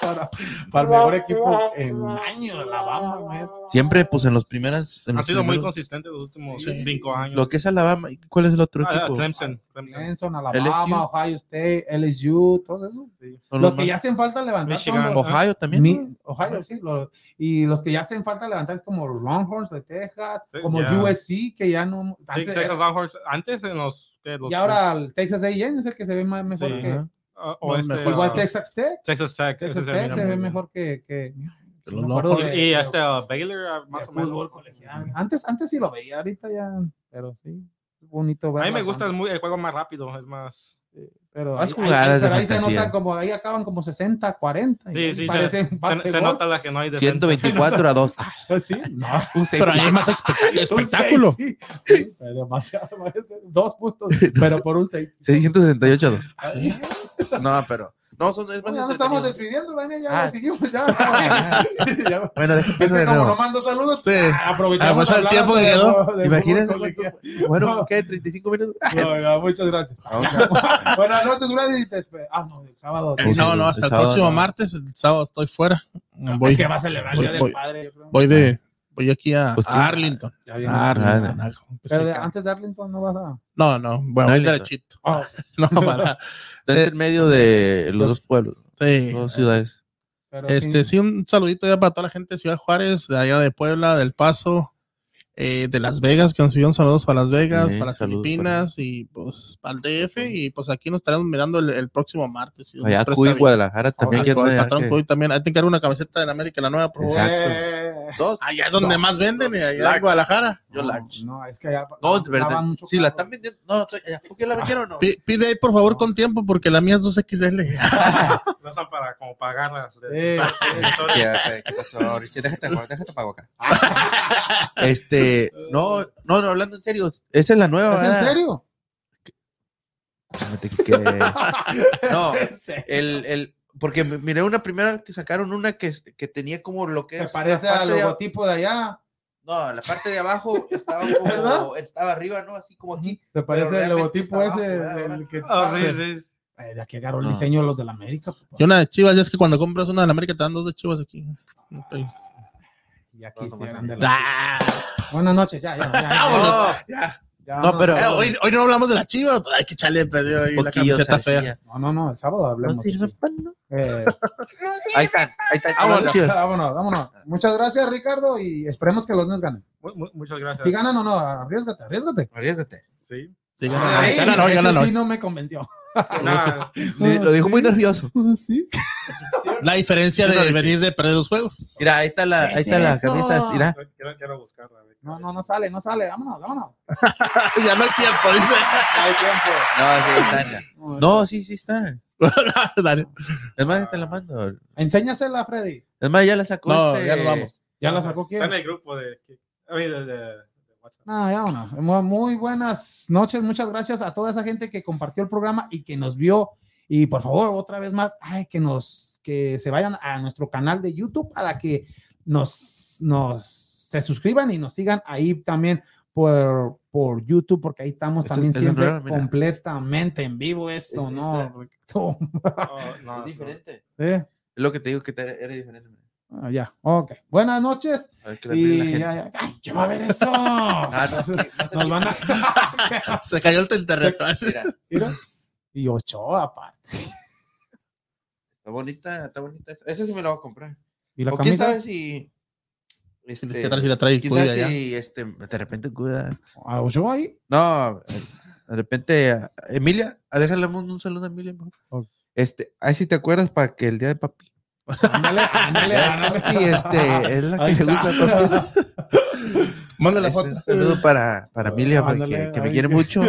para, para el mejor equipo en años, Alabama, man. Siempre, pues en los primeros. ha sido muy consistente los últimos cinco años. Lo que es Alabama, ¿cuál es el otro ah, equipo? Clemson. Clemson, Alabama, Ohio State, LSU, todo eso. Sí. Los, los que ya hacen falta levantar. Michigan, Ohio también. Mi, Ohio, sí. Lo, y los que ya hacen falta levantar es como los Longhorns de Texas, sí, como yeah. USC, que ya no. Antes, sí, Texas Longhorns, antes en los y ahora el Texas A&M es el que se ve más mejor sí, que. Uh, o este, mejor, igual Texas Tech. Texas Tech. Texas Tech se ve mejor que. que de, y este uh, Baylor, uh, más o menos. Antes, antes sí lo veía, ahorita ya. Pero sí, bonito. A mí me gusta muy, el juego más rápido, es más. Pero ahí, ahí, pero ahí se nota como ahí acaban como 60, 40. Sí, sí, se, se, se, nota la que no hay de 124 a 2. sí, no. Un pero ahí hay más espectáculo. demasiado. Dos puntos, pero por un 6. 668 a 2. No, pero. No, son, es más ya nos estamos despidiendo, Daniel, ya ah. seguimos ya. ya. bueno, déjame es que como nos mando saludos, sí. aprovechamos el tiempo que quedó. Imagínense. Bueno, no. ¿qué? ¿35 minutos? No, no, muchas gracias. Buenas noches, Freddy. Ah, no, el sábado. El, no, no, hasta el, el próximo no. martes. El sábado estoy fuera. Voy, es que va a celebrar el Día del Padre. Voy de voy aquí a, pues a Arlington. Ya viene Arlington. Arlington. Pero de, antes de Arlington no vas a. No, no, bueno, voy derechito. Oh. no, para. En medio de los dos pueblos. Sí. Dos ciudades. Pero este, sí. sí, un saludito ya para toda la gente de Ciudad Juárez, de allá de Puebla, del Paso, eh, de Las Vegas, que nos un saludos para Las Vegas, sí, para Filipinas para... y pues para el DF. Y pues aquí nos estaremos mirando el, el próximo martes. Si Allá Cuy, Guadalajara también. Oh, el patrón que... Cuy también. Ahí te encargo una camiseta de la América, la nueva, por favor. Dos. Allá es donde no. más venden, y allá en Guadalajara. Yo large. No, es que allá. No, de verdad. Sí, la están vendiendo. No, ¿por qué la vendieron o no? Pide ahí, por favor, con tiempo, porque la mía es 2XL. no son para como pagarlas. ¿Qué pasó? Déjate, déjate pago acá. Este, no, no, no, hablando en serio, esa es la nueva. ¿Es en serio? No, el, el, porque miré una primera que sacaron una que, que tenía como lo que Se parece al logotipo de, de, allá. No, la parte de abajo estaba como, estaba arriba, ¿no? Así como aquí. ¿Te parece el logotipo ese? El que oh, sí, sí. De aquí agarró el no. diseño los de la América. Y una de Chivas, ya es que cuando compras una de la América te dan dos de Chivas aquí. Y aquí no, de la... ah. Buenas noches, ya, ya, ya. ya, ya. Ya, no, pero eh, hoy, hoy, no hablamos de la chiva, hay que echarle perdido ahí la camiseta fea. No, no, no, el sábado hablemos. ¿No sirve eh, ahí están, ahí están. Vámonos, vámonos, vámonos. Muchas gracias, Ricardo, y esperemos que los Nets ganen. Muchas gracias. Si ganan o no, arriesgate, arriesgate. Arriesgate. Sí. Sí, ganan, Ay, ganan, no, ganan, no. sí no me convenció. no, lo dijo muy nervioso. Sí. La diferencia de venir de perder los juegos. Mira, ahí está la, ahí está la camisa. Mira. Quiero, quiero buscarla. No, no, no sale, no sale. Vámonos, vámonos. ya no hay tiempo, dice. No hay tiempo. No, sí están ya. No, sí, sí están. es más, te la mando. Enséñasela, Freddy. Es más, ya la sacó. No, este... ya nos vamos. ¿Ya la sacó quién? Está en el grupo de. A mí, de, de... No, ya vámonos. Muy buenas noches. Muchas gracias a toda esa gente que compartió el programa y que nos vio Y por favor, otra vez más, ay, que nos, que se vayan a nuestro canal de YouTube para que nos, nos se suscriban y nos sigan ahí también por, por YouTube, porque ahí estamos también siempre completamente en vivo, eso, ¿no? Oh, no, es diferente. ¿Eh? Es lo que te digo que te, era diferente. Ah, ya, ok. Buenas noches. y ya, ya. Ay, ¿qué va a ver eso? Ah, nos, van a... Se cayó el internet. Mira. Mira. Y ocho aparte. Está bonita, está bonita. Esa sí me la voy a comprar. ¿Y la o camisa? quién sabe si este, ¿Qué tal si la trae cuida ya? Si, este, de repente cuida. ¿A Ochoa ahí? No, de repente, Emilia, déjale un saludo a Emilia. Este, ahí si te acuerdas para que el día de papi. Ándale, ándale, ándale. Y este, es la que le gusta papi. Manda la foto. Un saludo para, para Emilia, que me quiere mucho.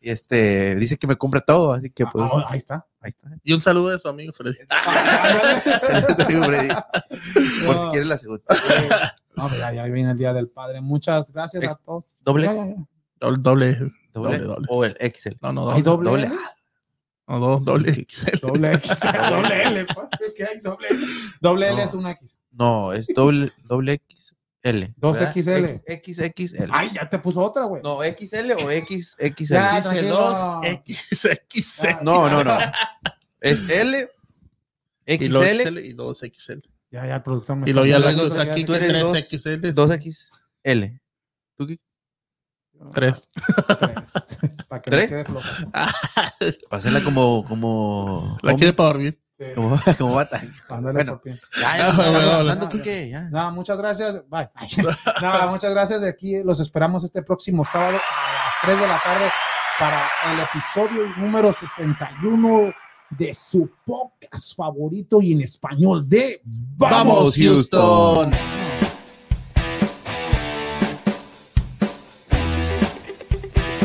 Y este, dice que me compra todo, así que pues. Ah, ahí está. Ahí está. Y un saludo de su amigo Freddy. Freddy. Por si quieres la segunda. No, ya, ya viene el Día del Padre. Muchas gracias a todos. ¿Doble? Doble, doble, doble, doble. O el Excel. No, no, doble. ¿Hay doble? doble. No, dos, doble XL. Doble XL, doble L. ¿Qué hay? Doble L. Doble L es una X. No, es doble, doble XL. Dos XL. XXL. Ay, ya te puso otra, güey. No, XL o XXL. Ya, dos XXL. No, no, no. Es L, XL y dos XL. Ya, ya, el productor me Y luego ya luego aquí tú eres 3XL. 2XL. ¿Tú qué? Tres. Para que ¿Tres? quede flojo. Para hacerla como, como. La quiere para dormir. Sí. Como, como bata. Bueno, ya, ya, Nada, muchas gracias. Bye. Nada, muchas gracias. De aquí los esperamos este próximo sábado a las 3 de la tarde para el episodio número 61 de su podcast favorito y en español de Vamos Houston.